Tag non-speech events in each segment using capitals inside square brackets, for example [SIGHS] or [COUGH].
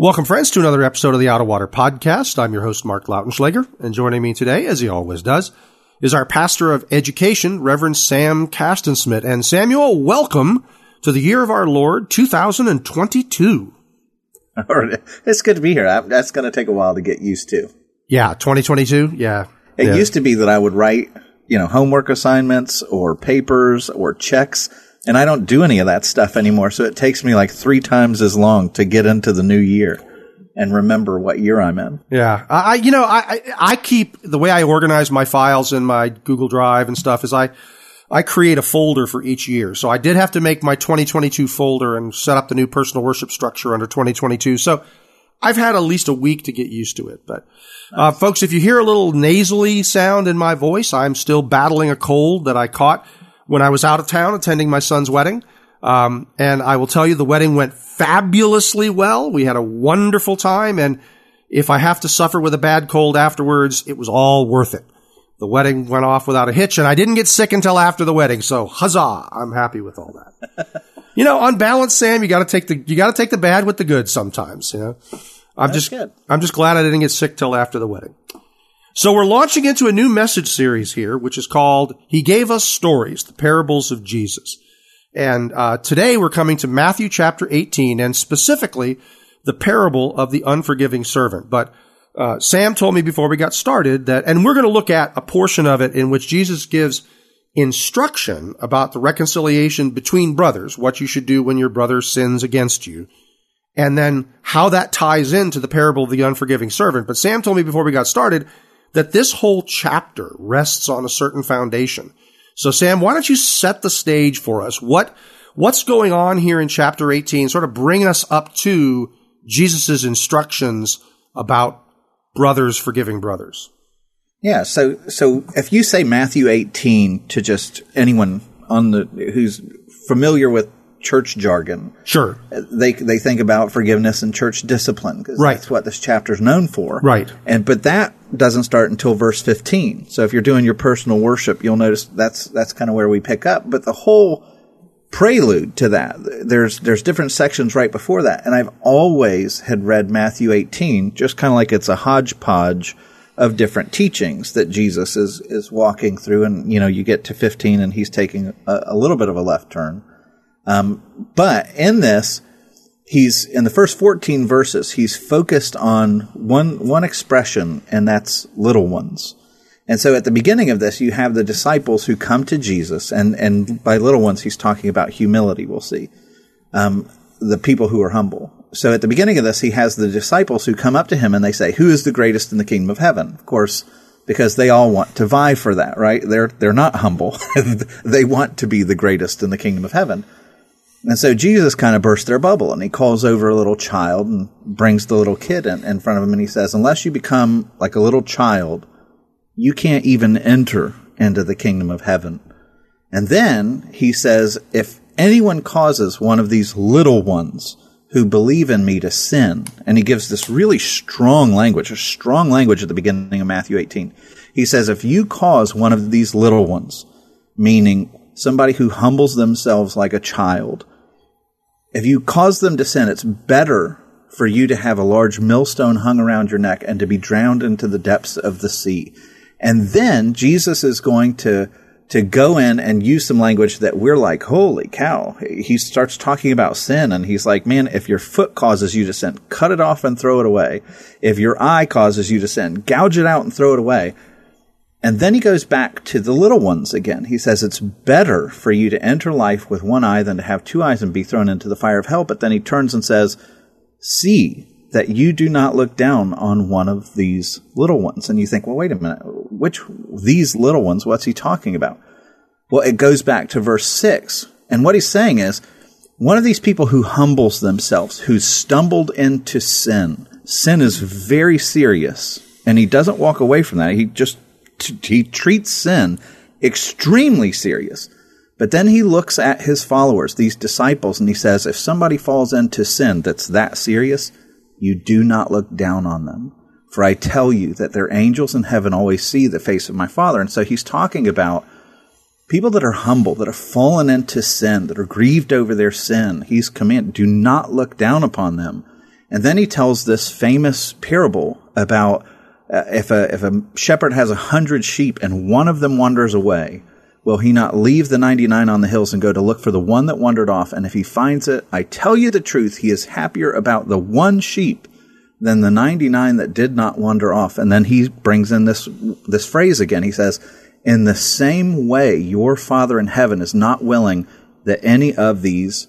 Welcome, friends, to another episode of the Out of Water Podcast. I'm your host, Mark Lautenschlager, and joining me today, as he always does, is our pastor of education, Reverend Sam Castensmith. And Samuel, welcome to the year of our Lord, 2022. [LAUGHS] It's good to be here. That's going to take a while to get used to. Yeah, 2022. Yeah. It yeah. used to be that I would write, you know, homework assignments or papers or checks, and I don't do any of that stuff anymore. So it takes me like three times as long to get into the new year and remember what year I'm in. Yeah, I, you know, I, I keep the way I organize my files in my Google Drive and stuff is I, I create a folder for each year. So I did have to make my 2022 folder and set up the new personal worship structure under 2022. So I've had at least a week to get used to it. But, uh, folks, if you hear a little nasally sound in my voice, I'm still battling a cold that I caught when I was out of town attending my son's wedding. Um, and I will tell you the wedding went fabulously well. We had a wonderful time. And if I have to suffer with a bad cold afterwards, it was all worth it. The wedding went off without a hitch and I didn't get sick until after the wedding. So huzzah. I'm happy with all that. [LAUGHS] you know, on balance, Sam, you got to take the, you got to take the bad with the good sometimes, you know. I'm That's just, good. I'm just glad I didn't get sick till after the wedding. So we're launching into a new message series here, which is called He Gave Us Stories, the Parables of Jesus. And uh, today we're coming to Matthew chapter 18 and specifically the parable of the unforgiving servant. But uh, Sam told me before we got started that, and we're going to look at a portion of it in which Jesus gives instruction about the reconciliation between brothers, what you should do when your brother sins against you, and then how that ties into the parable of the unforgiving servant. But Sam told me before we got started that this whole chapter rests on a certain foundation. So Sam, why don't you set the stage for us? What, what's going on here in chapter 18? Sort of bring us up to Jesus' instructions about brothers forgiving brothers. Yeah. So, so if you say Matthew 18 to just anyone on the, who's familiar with church jargon, Sure. they they think about forgiveness and church discipline because Right. that's what this chapter is known for. Right. And but that doesn't start until verse 15. So if you're doing your personal worship, you'll notice that's that's kind of where we pick up. But the whole prelude to that, there's there's different sections right before that, and I've always had read Matthew 18 just kind of like it's a hodgepodge of different teachings that Jesus is is walking through, and you know you get to 15 and he's taking a, a little bit of a left turn. Um, but in this, he's in the first 14 verses, he's focused on one one expression, and that's little ones. And so at the beginning of this, you have the disciples who come to Jesus, and, and by little ones, he's talking about humility, we'll see. Um, the people who are humble. So at the beginning of this, he has the disciples who come up to him and they say, Who is the greatest in the kingdom of heaven? Of course, because they all want to vie for that, right? They're, they're not humble. [LAUGHS] they want to be the greatest in the kingdom of heaven. And so Jesus kind of bursts their bubble and he calls over a little child and brings the little kid in, in front of him and he says, Unless you become like a little child, you can't even enter into the kingdom of heaven. And then he says, If anyone causes one of these little ones who believe in me to sin, and he gives this really strong language, a strong language at the beginning of Matthew 18. He says, If you cause one of these little ones, meaning somebody who humbles themselves like a child, if you cause them to sin, it's better for you to have a large millstone hung around your neck and to be drowned into the depths of the sea. And then Jesus is going to to go in and use some language that we're like, holy cow. He starts talking about sin and he's like, man, if your foot causes you to sin, cut it off and throw it away. If your eye causes you to sin, gouge it out and throw it away. And then he goes back to the little ones again. He says it's better for you to enter life with one eye than to have two eyes and be thrown into the fire of hell. But then he turns and says, see that you do not look down on one of these little ones. And you think, well, wait a minute, which these little ones, what's he talking about? Well, it goes back to verse six. And what he's saying is, one of these people who humbles themselves, who's stumbled into sin. Sin is very serious, and he doesn't walk away from that. He just he treats sin extremely serious. But then he looks at his followers, these disciples, and he says, if somebody falls into sin that's that serious, you do not look down on them. For I tell you that their angels in heaven always see the face of my Father. And so he's talking about people that are humble, that have fallen into sin, that are grieved over their sin. He's commanded, do not look down upon them. And then he tells this famous parable about uh, if a if a shepherd has a hundred sheep and one of them wanders away, will he not leave the ninety nine on the hills and go to look for the one that wandered off? And if he finds it, I tell you the truth, he is happier about the one sheep than the ninety nine that did not wander off. And then he brings in this this phrase again. He says, "In the same way, your Father in heaven is not willing that any of these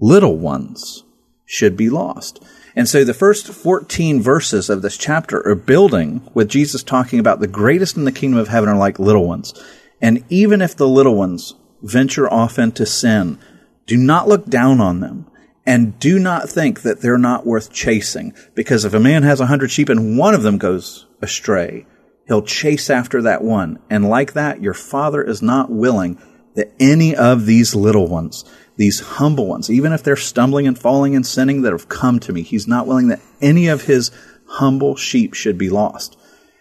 little ones should be lost." And so the first 14 verses of this chapter are building with Jesus talking about the greatest in the kingdom of heaven are like little ones. And even if the little ones venture off into sin, do not look down on them and do not think that they're not worth chasing. Because if a man has a hundred sheep and one of them goes astray, he'll chase after that one. And like that, your father is not willing that any of these little ones these humble ones, even if they're stumbling and falling and sinning that have come to me, he's not willing that any of his humble sheep should be lost.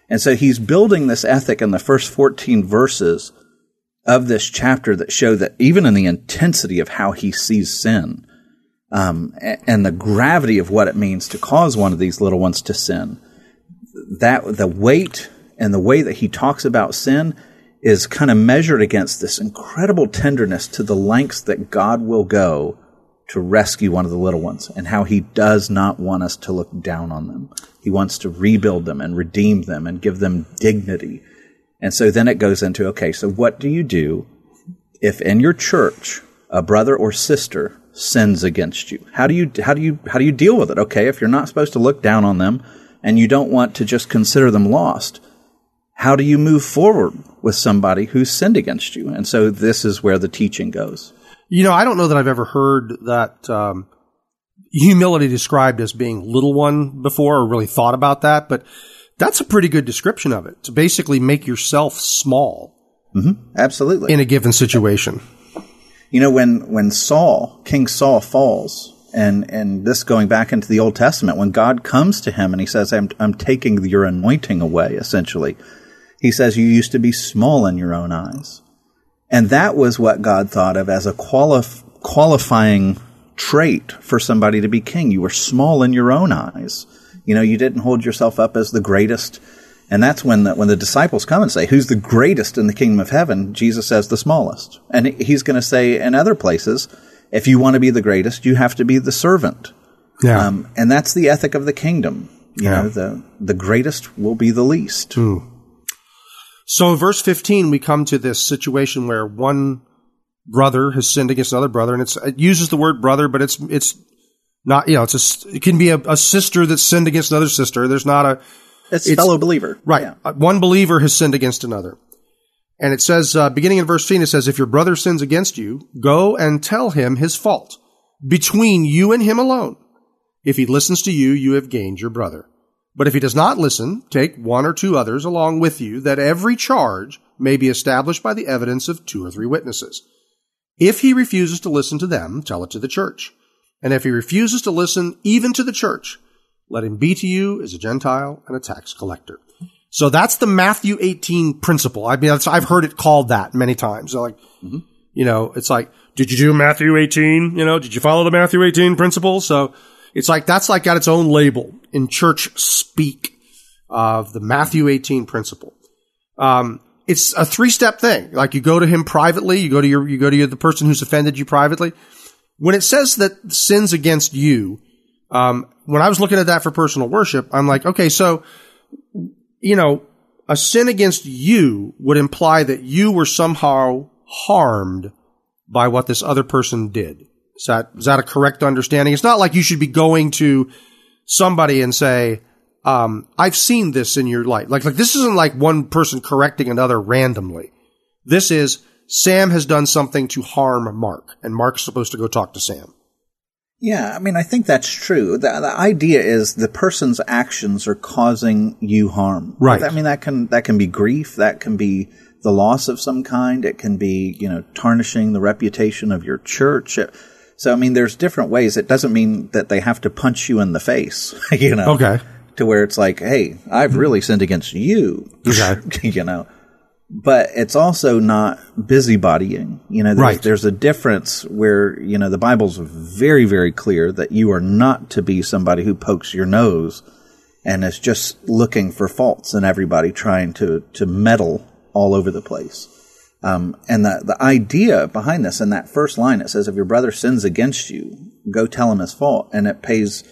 And so he's building this ethic in the first 14 verses of this chapter that show that even in the intensity of how he sees sin, um, and the gravity of what it means to cause one of these little ones to sin, that the weight and the way that he talks about sin is kind of measured against this incredible tenderness to the lengths that God will go to rescue one of the little ones and how he does not want us to look down on them. He wants to rebuild them and redeem them and give them dignity. And so then it goes into okay, so what do you do if in your church a brother or sister sins against you? How do you how do you how do you deal with it? Okay, if you're not supposed to look down on them and you don't want to just consider them lost, how do you move forward with somebody who's sinned against you? And so this is where the teaching goes. You know, I don't know that I've ever heard that um, humility described as being little one before or really thought about that, but that's a pretty good description of it to basically make yourself small. Mm-hmm. Absolutely. In a given situation. You know, when, when Saul, King Saul falls, and, and this going back into the Old Testament, when God comes to him and he says, I'm, I'm taking your anointing away, essentially, he says, You used to be small in your own eyes. And that was what God thought of as a qualif- qualifying trait for somebody to be king. You were small in your own eyes. You know, you didn't hold yourself up as the greatest. And that's when the, when the disciples come and say, Who's the greatest in the kingdom of heaven? Jesus says, The smallest. And he's going to say in other places, If you want to be the greatest, you have to be the servant. Yeah. Um, and that's the ethic of the kingdom. You yeah. know, the, the greatest will be the least. Mm. So verse 15, we come to this situation where one brother has sinned against another brother, and it uses the word brother, but it's, it's not, you know, it's a, it can be a, a sister that sinned against another sister. There's not a, it's, it's fellow believer. Right. Yeah. Uh, one believer has sinned against another. And it says, uh, beginning in verse 15, it says, if your brother sins against you, go and tell him his fault between you and him alone. If he listens to you, you have gained your brother. But if he does not listen, take one or two others along with you, that every charge may be established by the evidence of two or three witnesses. If he refuses to listen to them, tell it to the church. And if he refuses to listen even to the church, let him be to you as a Gentile and a tax collector. So that's the Matthew 18 principle. I mean, I've heard it called that many times. So like, mm-hmm. you know, it's like, did you do Matthew 18? You know, did you follow the Matthew 18 principle? So it's like that's like got its own label in church speak of the Matthew 18 principle. Um, it's a three step thing. Like you go to him privately, you go to your, you go to your, the person who's offended you privately. When it says that sins against you, um, when I was looking at that for personal worship, I'm like, okay, so, you know, a sin against you would imply that you were somehow harmed by what this other person did. Is that, is that a correct understanding? It's not like you should be going to somebody and say, um, I've seen this in your life. Like, like this isn't like one person correcting another randomly. This is Sam has done something to harm Mark and Mark's supposed to go talk to Sam. Yeah, I mean, I think that's true. The, the idea is the person's actions are causing you harm. Right. I mean, that can that can be grief. That can be the loss of some kind. It can be you know tarnishing the reputation of your church. It, so I mean, there's different ways. It doesn't mean that they have to punch you in the face. [LAUGHS] You know. Okay. To where it's like, hey, I've mm-hmm. really sinned against you. [LAUGHS] Okay. you know. But it's also not busybodying. You know, there's, Right. there's a difference where, you know, the Bible's very, very clear that you are not to be somebody who pokes your nose and is just looking for faults in everybody trying to, to meddle all over the place. Um, and the, the idea behind this in that first line, it says, if your brother sins against you, go tell him his fault. And it pays,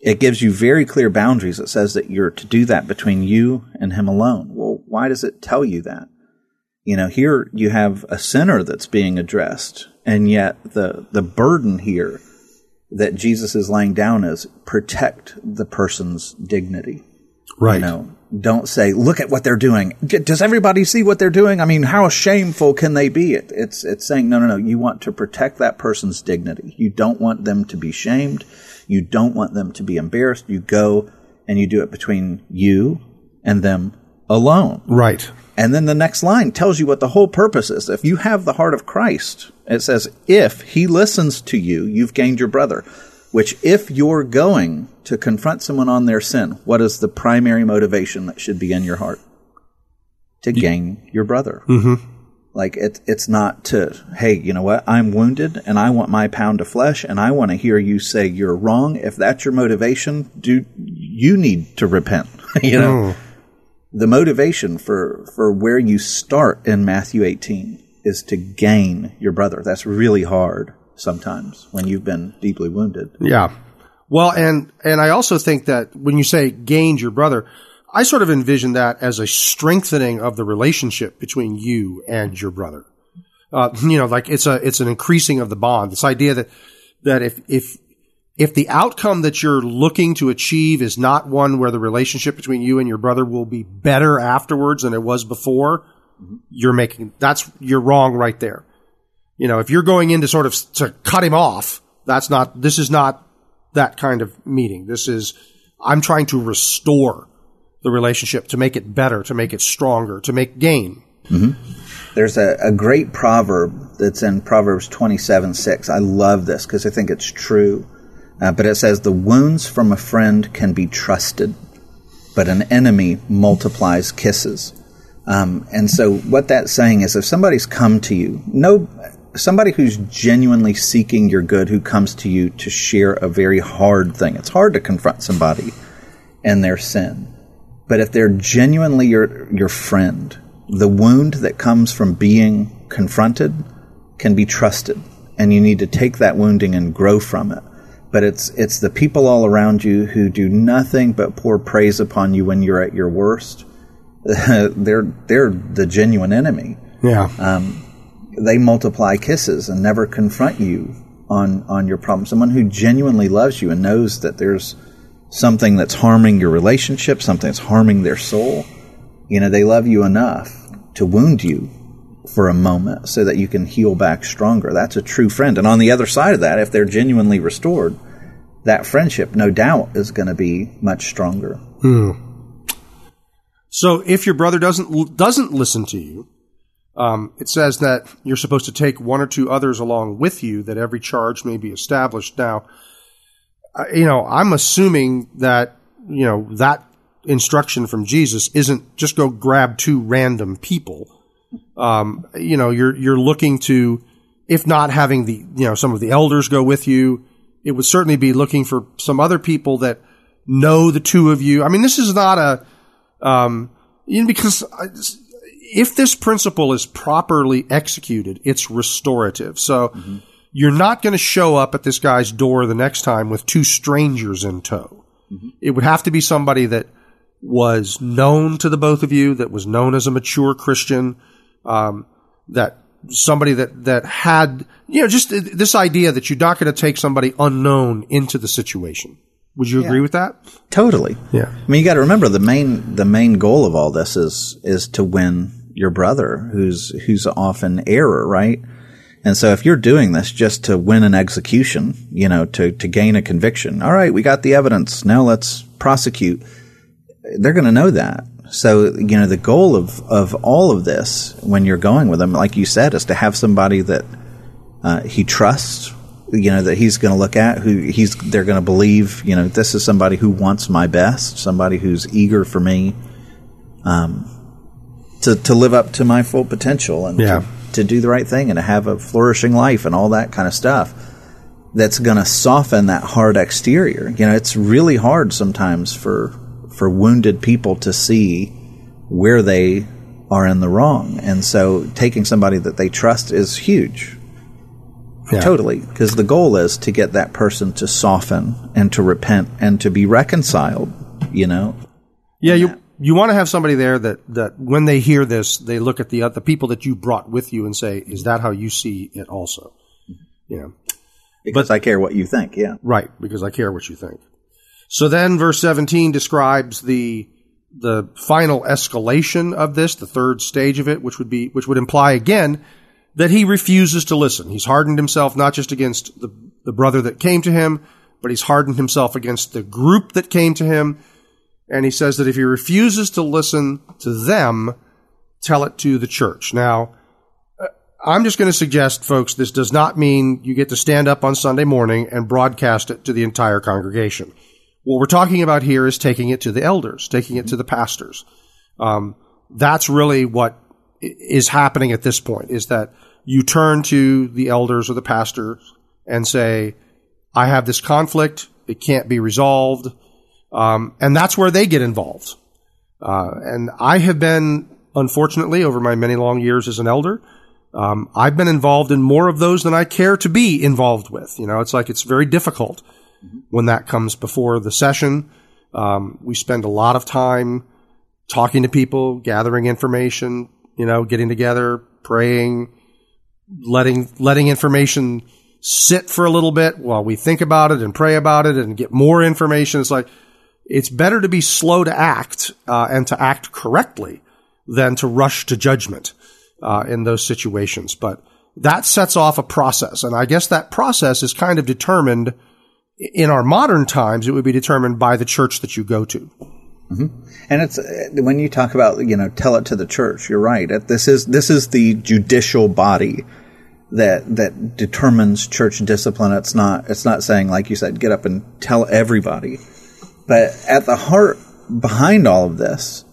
it gives you very clear boundaries. It says that you're to do that between you and him alone. Well, why does it tell you that? You know, here you have a sinner that's being addressed, and yet the, the burden here that Jesus is laying down is protect the person's dignity. Right. You know, don't say, look at what they're doing. Does everybody see what they're doing? I mean, how shameful can they be? It, it's, it's saying, no, no, no. You want to protect that person's dignity. You don't want them to be shamed. You don't want them to be embarrassed. You go and you do it between you and them alone. Right. And then the next line tells you what the whole purpose is. If you have the heart of Christ, it says, if he listens to you, you've gained your brother. Which, if you're going to confront someone on their sin, what is the primary motivation that should be in your heart? To gain your brother. Mm-hmm. Like, it, it's not to, hey, you know what? I'm wounded and I want my pound of flesh and I want to hear you say you're wrong. If that's your motivation, do you need to repent? [LAUGHS] you know? the motivation for for where you start in Matthew 18 is to gain your brother. That's really hard sometimes when you've been deeply wounded. Yeah. Well, and and I also think that when you say gained your brother, I sort of envision that as a strengthening of the relationship between you and your brother. Uh, you know, like it's a it's an increasing of the bond. This idea that that if if if the outcome that you're looking to achieve is not one where the relationship between you and your brother will be better afterwards than it was before, you're making that's you're wrong right there. You know, if you're going in to sort of to cut him off, that's not this is not that kind of meeting. This is I'm trying to restore the relationship to make it better, to make it stronger, to make gain. There's a, a great proverb that's in Proverbs 27 6. I love this because I think it's true. Uh, but it says, The wounds from a friend can be trusted, but an enemy multiplies kisses. Um, and so, what that's saying is if somebody's come to you, no, somebody who's genuinely seeking your good, who comes to you to share a very hard thing, it's hard to confront somebody and their sin. But if they're genuinely your, your friend, the wound that comes from being confronted can be trusted. And you need to take that wounding and grow from it. But it's, it's the people all around you who do nothing but pour praise upon you when you're at your worst. [LAUGHS] they're, they're the genuine enemy. Yeah. Um, They multiply kisses and never confront you on, on your problem. Someone who genuinely loves you and knows that there's something that's harming your relationship, something that's harming their soul. You know, they love you enough to wound you for a moment so that you can heal back stronger. That's a true friend. And on the other side of that, if they're genuinely restored, that friendship, no doubt, is going to be much stronger. Hmm. So if your brother doesn't doesn't listen to you, um, it says that you're supposed to take one or two others along with you, that every charge may be established. Now, you know, I'm assuming that you know that instruction from Jesus isn't just go grab two random people. Um, you know, you're you're looking to, if not having the you know some of the elders go with you, it would certainly be looking for some other people that know the two of you. I mean, this is not a um, you know, because if this principle is properly executed, it's restorative. So you're not going to show up at this guy's door the next time with two strangers in tow. It would have to be somebody that was known to the both of you, that was known as a mature Christian, um, that somebody that that had you know just this idea that you're not going to take somebody unknown into the situation. Would you agree with that? Totally. Yeah. I mean, you got to remember the main the main goal of all this is is to win your brother, who's who's off in error, right? And so if you're doing this just to win an execution, you know, to, to gain a conviction, all right, we got the evidence. Now let's prosecute. They're going to know that. So, you know, the goal of, of all of this when you're going with them, like you said, is to have somebody that uh, he trusts, you know, that he's going to look at, who he's, they're going to believe, you know, this is somebody who wants my best, somebody who's eager for me, um, to, to live up to my full potential and Yeah. to, to do the right thing and to have a flourishing life and all that kind of stuff. That's going to soften that hard exterior. You know, it's really hard sometimes for, for wounded people to see where they are in the wrong. And so taking somebody that they trust is huge. Yeah. Totally. Because the goal is to get that person to soften and to repent and to be reconciled, you know? Yeah, you you want to have somebody there that that when they hear this, they look at the the people that you brought with you and say, "Is that how you see it?" Also, you know, Because I care what you think, yeah. right? Because I care what you think. So then, verse seventeen describes the the final escalation of this, the third stage of it, which would be which would imply again that he refuses to listen. He's hardened himself not just against the the brother that came to him, but he's hardened himself against the group that came to him. And he says that if he refuses to listen to them, tell it to the church. Now, uh, I'm just going to suggest, folks, this does not mean you get to stand up on Sunday morning and broadcast it to the entire congregation. What we're talking about here is taking it to the elders, taking it to the pastors. Um, that's really what is happening at this point is that you turn to the elders or the pastors and say, I have this conflict. It can't be resolved. Um, and that's where they get involved. Uh, and I have been, unfortunately, over my many long years as an elder, um, I've been involved in more of those than I care to be involved with. You know, it's like it's very difficult when that comes before the session. Um, we spend a lot of time talking to people, gathering information, you know, getting together, praying, letting letting information sit for a little bit while we think about it and pray about it and get more information. It's like it's better to be slow to act uh, and to act correctly than to rush to judgment uh, in those situations. But that sets off a process, and I guess that process is kind of determined in our modern times. It would be determined by the church that you go to. And it's uh, when you talk about you know tell it to the church. You're right. This is this is the judicial body that that determines church discipline. It's not it's not saying like you said get up and tell everybody. But at the heart behind all of this,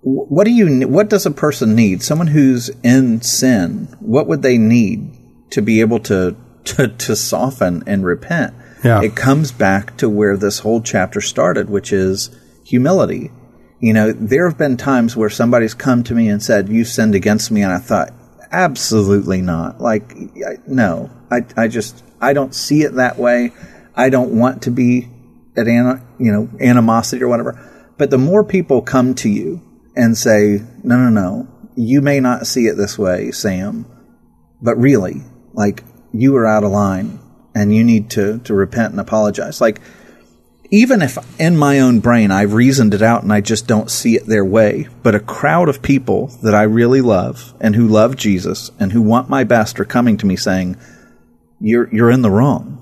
what do you what does a person need? Someone who's in sin. What would they need to be able to to, to soften and repent? Yeah. It comes back to where this whole chapter started, which is humility. You know, there have been times where somebody's come to me and said, "You sinned against me," and I thought, absolutely not. Like, I, no, I, I just, I don't see it that way. I don't want to be at, you know, animosity or whatever. But the more people come to you and say, "No, no, no, you may not see it this way, Sam," but really, like, you are out of line and you need to to repent and apologize. Like even if in my own brain I've reasoned it out and I just don't see it their way, but a crowd of people that I really love and who love Jesus and who want my best are coming to me saying, "You're you're in the wrong."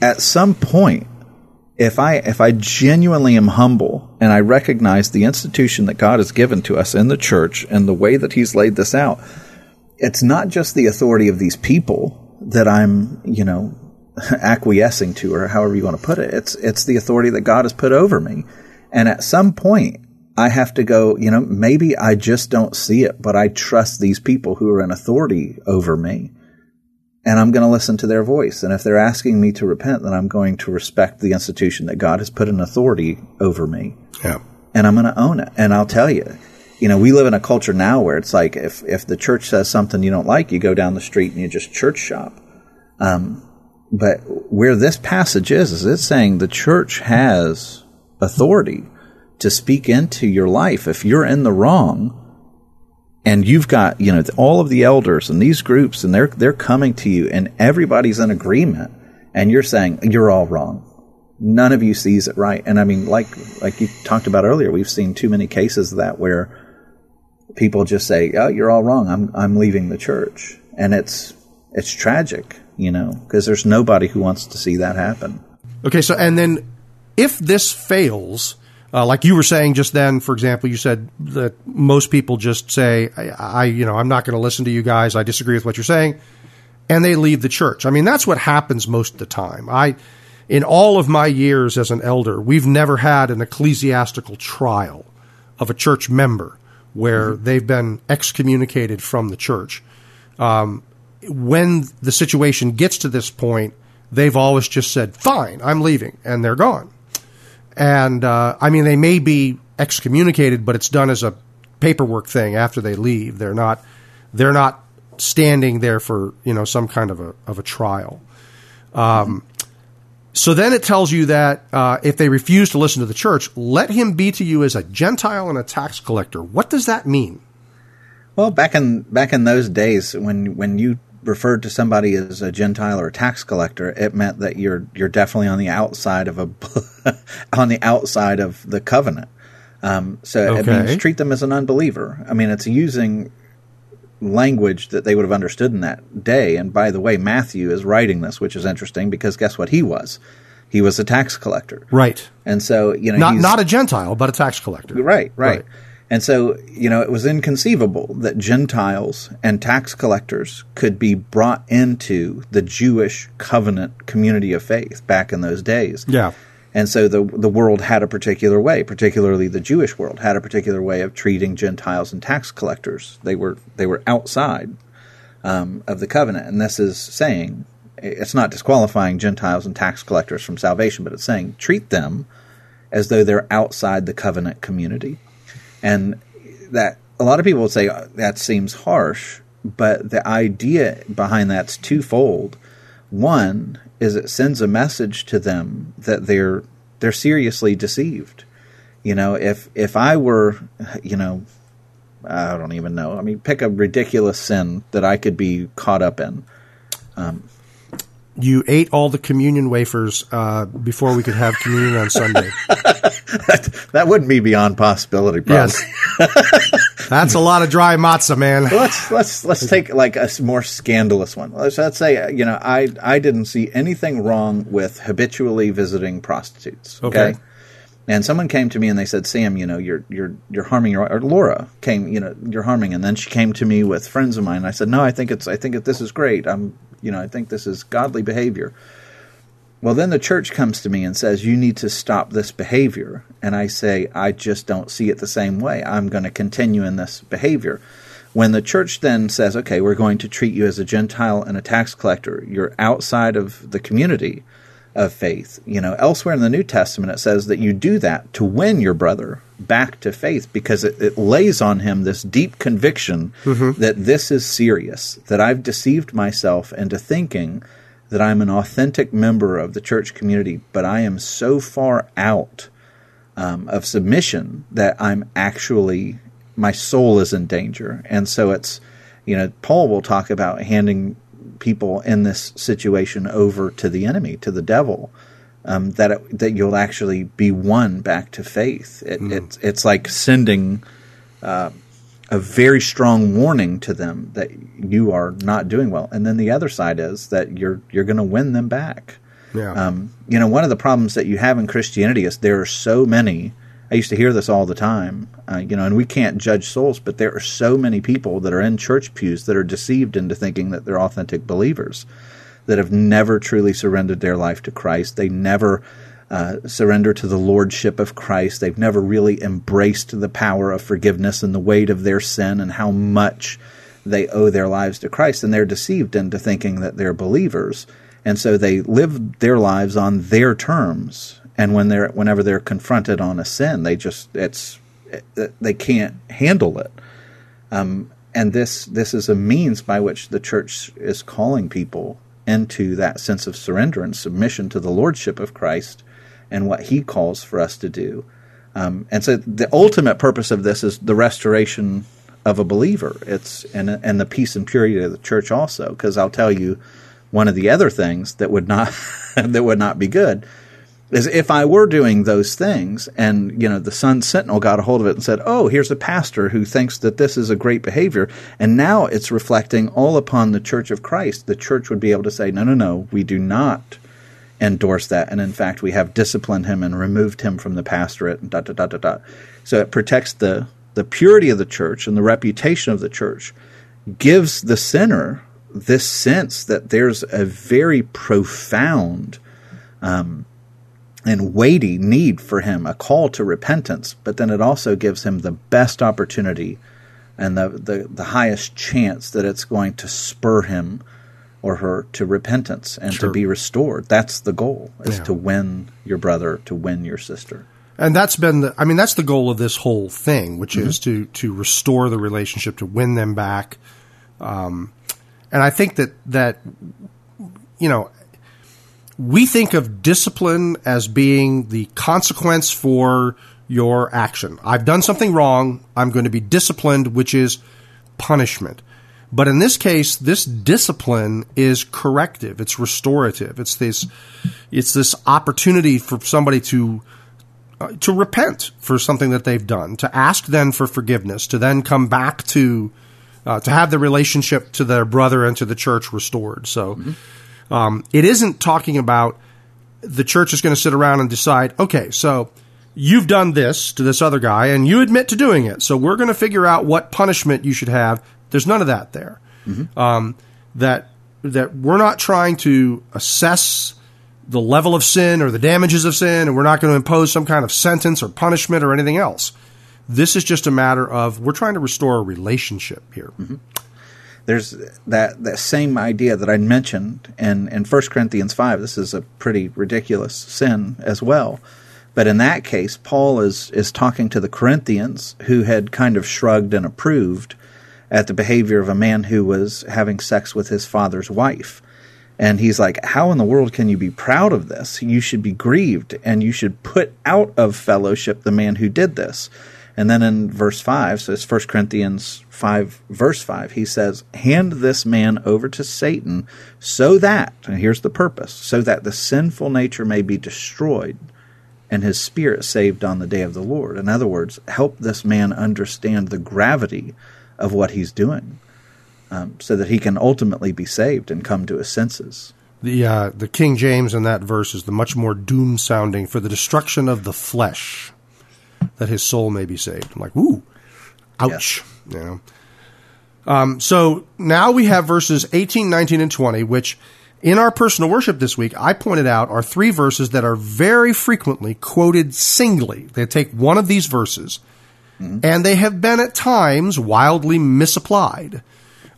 At some point, if I if I genuinely am humble and I recognize the institution that God has given to us in the church and the way that He's laid this out, it's not just the authority of these people that I'm, you know, [LAUGHS] acquiescing to or however you want to put it. It's it's the authority that God has put over me. And at some point I have to go, you know, maybe I just don't see it, but I trust these people who are in authority over me. And I'm going to listen to their voice. And if they're asking me to repent, then I'm going to respect the institution that God has put an authority over me Yeah. and I'm going to own it. And I'll tell you, you know, we live in a culture now where it's like if if the church says something you don't like, you go down the street and you just church shop. Um, but where this passage is, is it's saying the church has authority to speak into your life if you're in the wrong. And you've got, you know, all of the elders and these groups, and they're they're coming to you, and everybody's in agreement, and you're saying you're all wrong none of you sees it right. And I mean, like like you talked about earlier, we've seen too many cases of that where people just say, "Oh, you're all wrong. I'm I'm leaving the church." and it's it's tragic, you know, because there's nobody who wants to see that happen. Okay, so and then if this fails, uh, like you were saying just then, for example, you said that most people just say, I, I you know, I'm not going to listen to you guys. I disagree with what you're saying. And they leave the church. I mean, that's what happens most of the time. I, in all of my years as an elder, we've never had an ecclesiastical trial of a church member where mm-hmm. they've been excommunicated from the church. Um, when the situation gets to this point, they've always just said, fine, I'm leaving, and they're gone. And uh, I mean, they may be excommunicated, but it's done as a paperwork thing after they leave. They're not they're not standing there for you know some kind of a of a trial. Um, so then it tells you that uh, if they refuse to listen to the church, let him be to you as a Gentile and a tax collector. What does that mean? Well, back in back in those days, when when you referred to somebody as a Gentile or a tax collector, it meant that you're you're definitely on the outside of a [LAUGHS] on the outside of the covenant. Um, so okay. it means treat them as an unbeliever. I mean, it's using language that they would have understood in that day. And by the way, Matthew is writing this, which is interesting because guess what he was? He was a tax collector, right? And so you know, not not a Gentile, but a tax collector, right? Right. right. And so, you know, it was inconceivable that Gentiles and tax collectors could be brought into the Jewish covenant community of faith back in those days. Yeah. And so the the world had a particular way, particularly the Jewish world had a particular way of treating Gentiles and tax collectors. They were they were outside um, of the covenant, and this is saying it's not disqualifying Gentiles and tax collectors from salvation, but it's saying treat them as though they're outside the covenant community. And that a lot of people would say oh, that seems harsh, but the idea behind that's twofold. One is it sends a message to them that they're they're seriously deceived. You know, if if I were, you know, I don't even know. I mean, pick a ridiculous sin that I could be caught up in. Um, you ate all the communion wafers uh, before we could have communion on Sunday. [LAUGHS] that, [LAUGHS] that, wouldn't be beyond possibility. Probably. Yes, [LAUGHS] that's a lot of dry matzah, man. let's let's let's take like a more scandalous one. Let's, let's say you know I I didn't see anything wrong with habitually visiting prostitutes. okay. okay? And someone came to me and they said, "Sam, you know, you're you're you're harming your." Or Laura came, you know, you're harming. And then she came to me with friends of mine. And I said, "No, I think it's I think that this is great. I'm you know, I think this is godly behavior. Well, then the church comes to me and says, You need to stop this behavior. And I say, I just don't see it the same way. I'm going to continue in this behavior. When the church then says, Okay, we're going to treat you as a Gentile and a tax collector, you're outside of the community of faith. You know, elsewhere in the New Testament, it says that you do that to win your brother back to faith because it, it lays on him this deep conviction mm-hmm. that this is serious, that I've deceived myself into thinking that I'm an authentic member of the church community, but I am so far out um, of submission that I'm actually, my soul is in danger. And so it's, you know, Paul will talk about handing people in this situation over to the enemy, to the devil um, that it, that you'll actually be won back to faith. It, mm. it's it's like sending uh, a very strong warning to them that you are not doing well, and then the other side is that you're you're going to win them back. Yeah. Um, you know, one of the problems that you have in Christianity is there are so many. I used to hear this all the time, uh, you know, and we can't judge souls, but there are so many people that are in church pews that are deceived into thinking that they're authentic believers that have never truly surrendered their life to Christ. They never uh, surrender to the lordship of Christ. They've never really embraced the power of forgiveness and the weight of their sin and how much they owe their lives to Christ. And they're deceived into thinking that they're believers. And so they live their lives on their terms. And when they're whenever they're confronted on a sin, they just it's they can't handle it. Um, and this this is a means by which the church is calling people into that sense of surrender and submission to the lordship of Christ and what He calls for us to do. Um, and so, the ultimate purpose of this is the restoration of a believer. It's and and the peace and purity of the church also. Because I'll tell you, one of the other things that would not [LAUGHS] that would not be good is if I were doing those things and, you know, the Sun Sentinel got a hold of it and said, oh, here's a pastor who thinks that this is a great behavior. And now it's reflecting all upon the Church of Christ. The church would be able to say, no, no, no, we do not endorse that. And in fact, we have disciplined him and removed him from the pastorate and. So it protects the, the purity of the church and the reputation of the church, gives the sinner this sense that there's a very profound, um, and weighty need for him, a call to repentance, but then it also gives him the best opportunity and the, the, the highest chance that it's going to spur him or her to repentance and sure. to be restored. That's the goal, is yeah. to win your brother, to win your sister. And that's been the, I mean, that's the goal of this whole thing, which mm-hmm. is to, to restore the relationship, to win them back. Um, and I think that, that, you know, we think of discipline as being the consequence for your action. I've done something wrong. I'm going to be disciplined, which is punishment. But in this case, this discipline is corrective. It's restorative. It's this, it's this opportunity for somebody to, uh, to repent for something that they've done, to ask then for forgiveness, to then come back to, uh, to have the relationship to their brother and to the church restored. So, mm-hmm. Um, it isn't talking about the church is going to sit around and decide, okay, so you've done this to this other guy and you admit to doing it. So we're going to figure out what punishment you should have. There's none of that there. Mm-hmm. Um, that that we're not trying to assess the level of sin or the damages of sin, and we're not going to impose some kind of sentence or punishment or anything else. This is just a matter of we're trying to restore a relationship here. Mm-hmm there's that that same idea that I mentioned in in 1 Corinthians 5 this is a pretty ridiculous sin as well but in that case Paul is is talking to the Corinthians who had kind of shrugged and approved at the behavior of a man who was having sex with his father's wife. And he's like how in the world can you be proud of this? You should be grieved and you should put out of fellowship the man who did this. And then in verse 5, so it's 1 Corinthians 5, verse 5, he says, Hand this man over to Satan so that, and here's the purpose, so that the sinful nature may be destroyed and his spirit saved on the day of the Lord. In other words, help this man understand the gravity of what he's doing um, so that he can ultimately be saved and come to his senses. The, uh, the King James in that verse is the much more doom sounding for the destruction of the flesh that his soul may be saved. I'm like, ooh, ouch. Yes. You know. Um, so now we have verses 18, 19, and 20, which in our personal worship this week, I pointed out are three verses that are very frequently quoted singly. They take one of these verses, mm-hmm. and they have been at times wildly misapplied.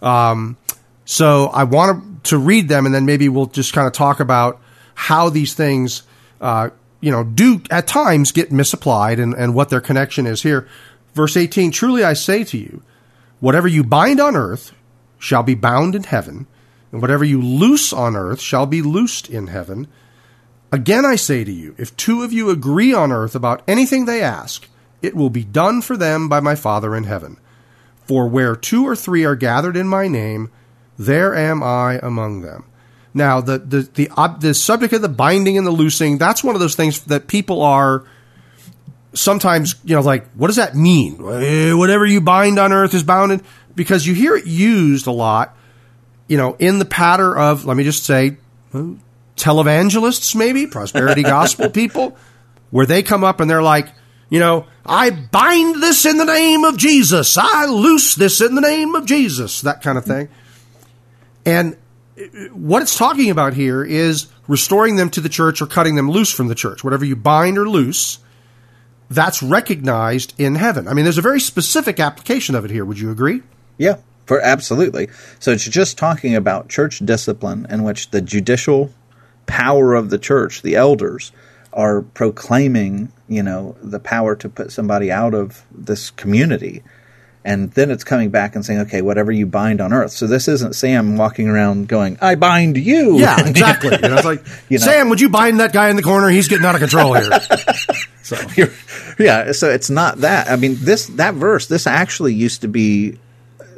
Um, so I want to read them, and then maybe we'll just kind of talk about how these things uh, you know, do at times get misapplied and, and what their connection is here. Verse 18, truly I say to you, whatever you bind on earth shall be bound in heaven, and whatever you loose on earth shall be loosed in heaven. Again I say to you, if two of you agree on earth about anything they ask, it will be done for them by my Father in heaven. For where two or three are gathered in my name, there am I among them. Now, the the the, the subject of the binding and the loosing, that's one of those things that people are sometimes, you know, like, what does that mean? Eh, whatever you bind on earth is bound in, because you hear it used a lot, you know, in the patter of, let me just say, televangelists, maybe, prosperity gospel [LAUGHS] people, where they come up and they're like, you know, I bind this in the name of Jesus. I loose this in the name of Jesus. That kind of thing. And what it's talking about here is restoring them to the church or cutting them loose from the church. Whatever you bind or loose, that's recognized in heaven. I mean, there's a very specific application of it here. Would you agree? Yeah, for absolutely. So it's just talking about church discipline in which the judicial power of the church, the elders, are proclaiming, you know, the power to put somebody out of this community and then it's coming back and saying, okay, whatever you bind on earth. So this isn't Sam walking around going, I bind you. Yeah, [LAUGHS] exactly. you know, it's like, [LAUGHS] you know, Sam, would you bind that guy in the corner? He's getting out of control here. [LAUGHS] so yeah, so it's not that. I mean, this that verse, this actually used to be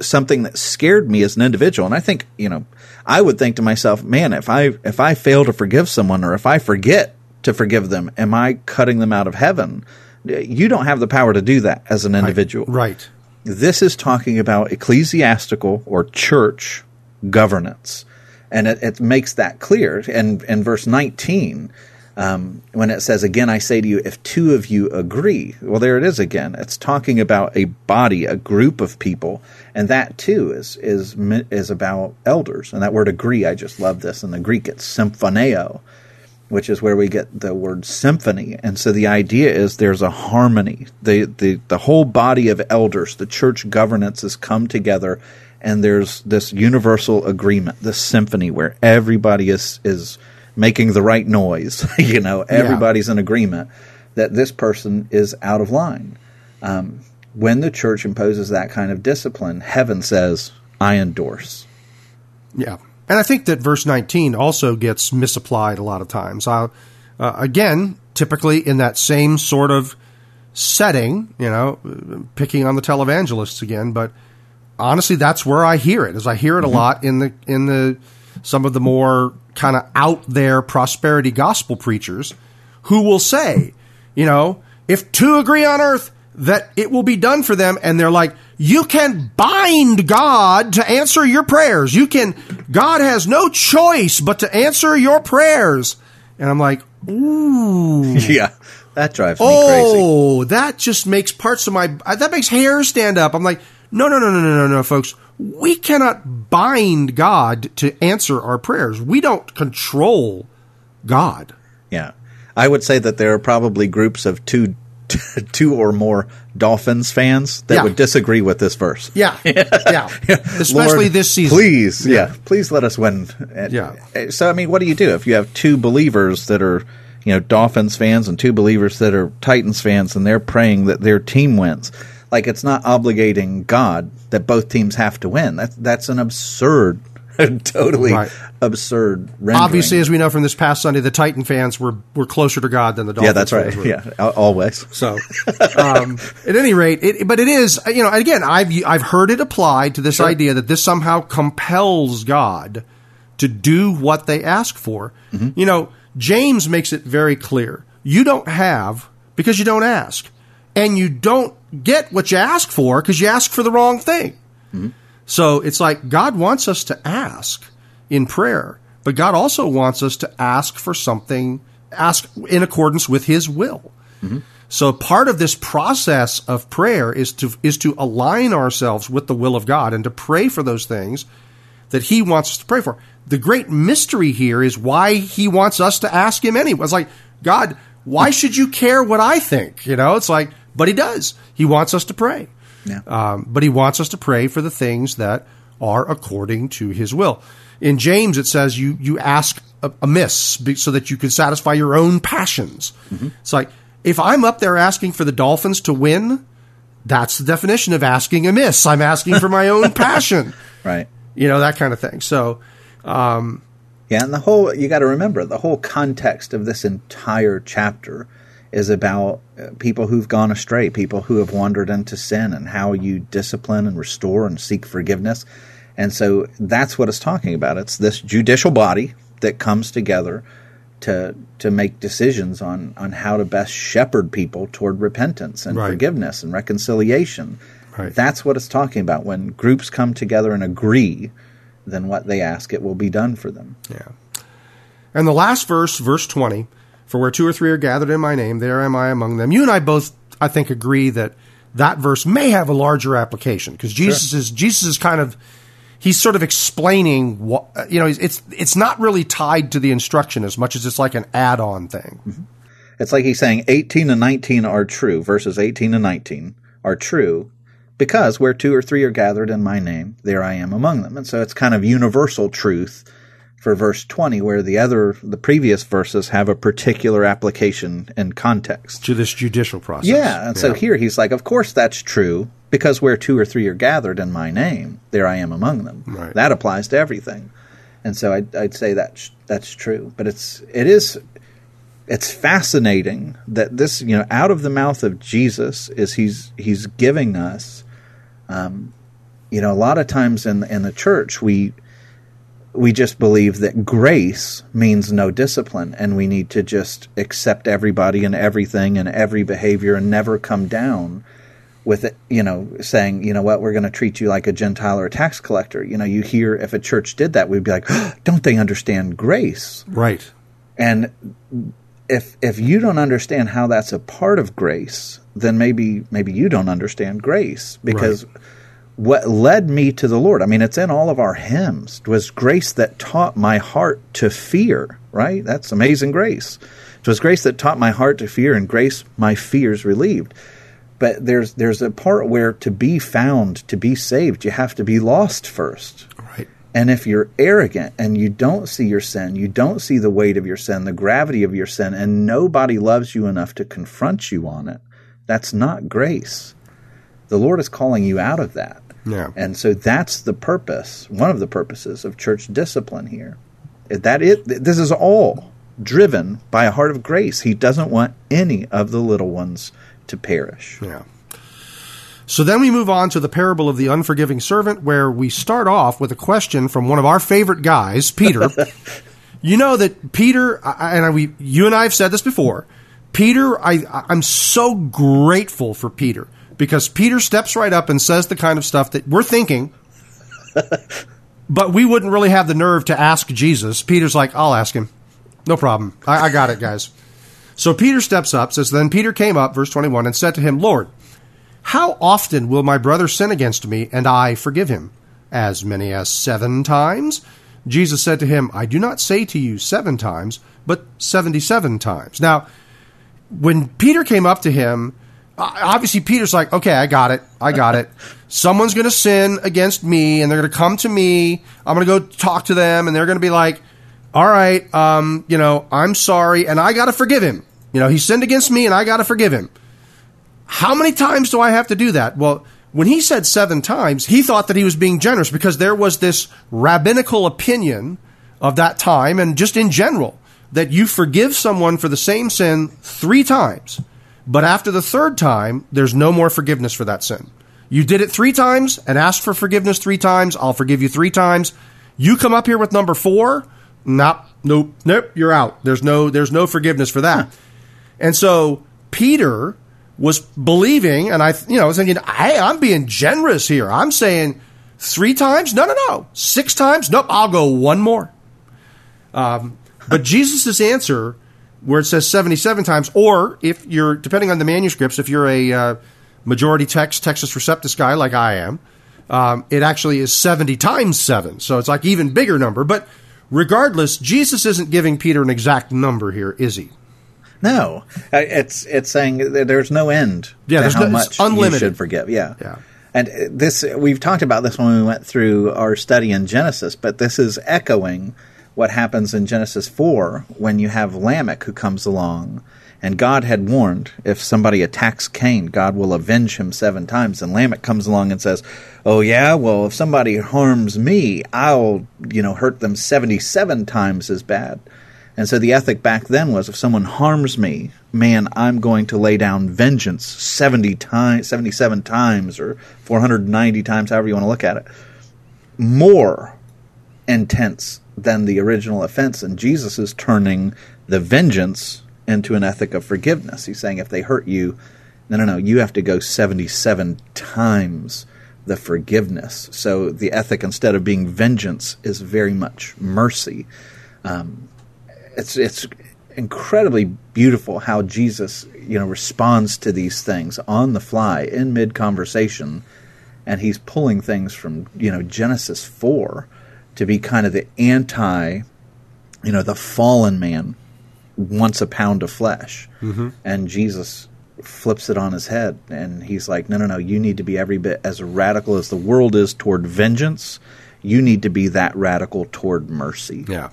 something that scared me as an individual, and I think you know, I would think to myself, man, if I if I fail to forgive someone or if I forget to forgive them? Am I cutting them out of heaven? You don't have the power to do that as an individual. Right. This is talking about ecclesiastical or church governance. And it, it makes that clear. And in verse 19, um, when it says, Again, I say to you, if two of you agree, well, there it is again. It's talking about a body, a group of people. And that too is, is, is about elders. And that word agree, I just love this. In the Greek, it's symphoneo which is where we get the word symphony. And so the idea is there's a harmony. The, the, the whole body of elders, the church governance has come together and there's this universal agreement, this symphony where everybody is, is making the right noise. [LAUGHS] you know, everybody's yeah. in agreement that this person is out of line. Um, when the church imposes that kind of discipline, heaven says, I endorse. Yeah. And I think that verse 19 also gets misapplied a lot of times. Uh, uh, again, typically in that same sort of setting, you know, picking on the televangelists again, but honestly, that's where I hear it. As I hear it mm-hmm. a lot in the in the some of the more kind of out there prosperity gospel preachers who will say, you know, if two agree on earth, that it will be done for them, and they're like, you can bind God to answer your prayers. You can, God has no choice but to answer your prayers. And I'm like, ooh. [LAUGHS] Yeah, that drives me oh, crazy. Oh, that just makes parts of my, uh, that makes hair stand up. I'm like, no, no, no, no, no, no, no, folks. We cannot bind God to answer our prayers. We don't control God. Yeah. I would say that there are probably groups of two [LAUGHS] two or more Dolphins fans that yeah. would disagree with this verse. Yeah, [LAUGHS] yeah, especially Lord, this season. Please, yeah. yeah. please let us win. Yeah. Eh, so, I mean, what do you do if you have two believers that are, you know, Dolphins fans and two believers that are Titans fans, and they're praying that their team wins? Like, it's not obligating God that both teams have to win. That's that's an absurd [LAUGHS] totally right. absurd. Rendering. Obviously, as we know from this past Sunday, the Titan fans were were closer to God than the Dolphins. Yeah, that's right. Were. Yeah, always. So, um, at any rate, it, but it is you know again I've I've heard it applied to this sure. idea that this somehow compels God to do what they ask for. Mm-hmm. You know, James makes it very clear: you don't have because you don't ask, and you don't get what you ask for because you ask for the wrong thing. Mm-hmm. So it's like God wants us to ask in prayer, but God also wants us to ask for something, ask in accordance with His will. Mm-hmm. So part of this process of prayer is to is to align ourselves with the will of God and to pray for those things that He wants us to pray for. The great mystery here is why He wants us to ask Him anyway. It's like God, why should you care what I think? You know, it's like, but He does. He wants us to pray. Yeah. Um, but he wants us to pray for the things that are according to his will. In James, it says you, you ask amiss so that you can satisfy your own passions. Mm-hmm. It's like, if I'm up there asking for the Dolphins to win, that's the definition of asking amiss. I'm asking for my own [LAUGHS] passion. Right. You know, that kind of thing. So, um, yeah, and the whole, you got to remember, the whole context of this entire chapter is about uh, people who've gone astray, people who have wandered into sin, and how you discipline and restore and seek forgiveness. And so that's what it's talking about. It's this judicial body that comes together to to make decisions on on how to best shepherd people toward repentance and right. forgiveness and reconciliation. Right. That's what it's talking about. When groups come together and agree, then what they ask it will be done for them. Yeah. And the last verse, verse 20, for where two or three are gathered in my name, there am I among them. You and I both, I think, agree that that verse may have a larger application because Jesus sure. is Jesus is kind of he's sort of explaining what you know. It's it's not really tied to the instruction as much as it's like an add-on thing. Mm-hmm. It's like he's saying eighteen and nineteen are true. Verses eighteen and nineteen are true because where two or three are gathered in my name, there I am among them. And so it's kind of universal truth for verse 20 where the other the previous verses have a particular application and context to this judicial process. Yeah, and yeah. so here he's like of course that's true because where two or three are gathered in my name there I am among them. Right. That applies to everything. And so I'd, I'd say that that's true, but it's it is it's fascinating that this you know out of the mouth of Jesus is he's he's giving us um, you know a lot of times in in the church we we just believe that grace means no discipline and we need to just accept everybody and everything and every behavior and never come down with it, you know, saying, you know what, we're going to treat you like a Gentile or a tax collector. You know, you hear if a church did that, we'd be like, oh, don't they understand grace? Right. And if if you don't understand how that's a part of grace, then maybe maybe you don't understand grace because right. What led me to the Lord, I mean, it's in all of our hymns, It was grace that taught my heart to fear. Right? That's amazing grace. It was grace that taught my heart to fear, and grace my fears relieved but there's there's a part where to be found, to be saved, you have to be lost first. Right. And if you're arrogant and you don't see your sin, you don't see the weight of your sin, the gravity of your sin, and nobody loves you enough to confront you on it, that's not grace. The Lord is calling you out of that. Yeah. And so that's the purpose, one of the purposes of church discipline here. That it this is all driven by a heart of grace. He doesn't want any of the little ones to perish. Yeah. So then we move on to the parable of the unforgiving servant, where we start off with a question from one of our favorite guys, Peter. [LAUGHS] you know that Peter, and I, we, you and I have said this before. Peter, I, I'm so grateful for Peter because Peter steps right up and says the kind of stuff that we're thinking, [LAUGHS] but we wouldn't really have the nerve to ask Jesus. Peter's like, I'll ask him. No problem. I, I got it, guys. So Peter steps up, says, Then Peter came up, verse 21, and said to him, Lord, how often will my brother sin against me, and I forgive him? As many as seven times? Jesus said to him, I do not say to you seven times, but seventy seven times. Now, when Peter came up to him, obviously Peter's like, okay, I got it. I got it. Someone's going to sin against me, and they're going to come to me. I'm going to go talk to them, and they're going to be like, all right, um, you know, I'm sorry, and I got to forgive him. You know, he sinned against me and I got to forgive him. How many times do I have to do that? Well, when he said seven times, he thought that he was being generous because there was this rabbinical opinion of that time and just in general that you forgive someone for the same sin three times, but after the third time, there's no more forgiveness for that sin. You did it three times and asked for forgiveness three times. I'll forgive you three times. You come up here with number four. Nope, nope, nope. You're out. There's no, there's no forgiveness for that. And so Peter was believing, and I, you know, was thinking, hey, I'm being generous here. I'm saying three times? No, no, no. Six times? Nope, I'll go one more. Um, but [LAUGHS] Jesus' answer, where it says 77 times, or if you're, depending on the manuscripts, if you're a uh, majority text Textus Receptus guy like I am, um, it actually is 70 times 7. So it's like even bigger number. But regardless, Jesus isn't giving Peter an exact number here, is he? No, it's it's saying there's no end. Yeah, there's how no, much unlimited. you should forgive. Yeah, yeah. And this we've talked about this when we went through our study in Genesis, but this is echoing what happens in Genesis four when you have Lamech who comes along. And God had warned if somebody attacks Cain, God will avenge him seven times. And Lamech comes along and says, "Oh yeah, well if somebody harms me, I'll you know hurt them seventy-seven times as bad." And so the ethic back then was if someone harms me, man, I'm going to lay down vengeance 70 times, 77 times or 490 times, however you want to look at it. More intense than the original offense. And Jesus is turning the vengeance into an ethic of forgiveness. He's saying if they hurt you, no, no, no, you have to go 77 times the forgiveness. So the ethic, instead of being vengeance, is very much mercy. Um, it's it's incredibly beautiful how Jesus, you know, responds to these things on the fly in mid conversation, and he's pulling things from you know Genesis four to be kind of the anti, you know, the fallen man wants a pound of flesh, mm-hmm. and Jesus flips it on his head, and he's like, no, no, no, you need to be every bit as radical as the world is toward vengeance. You need to be that radical toward mercy. Yeah.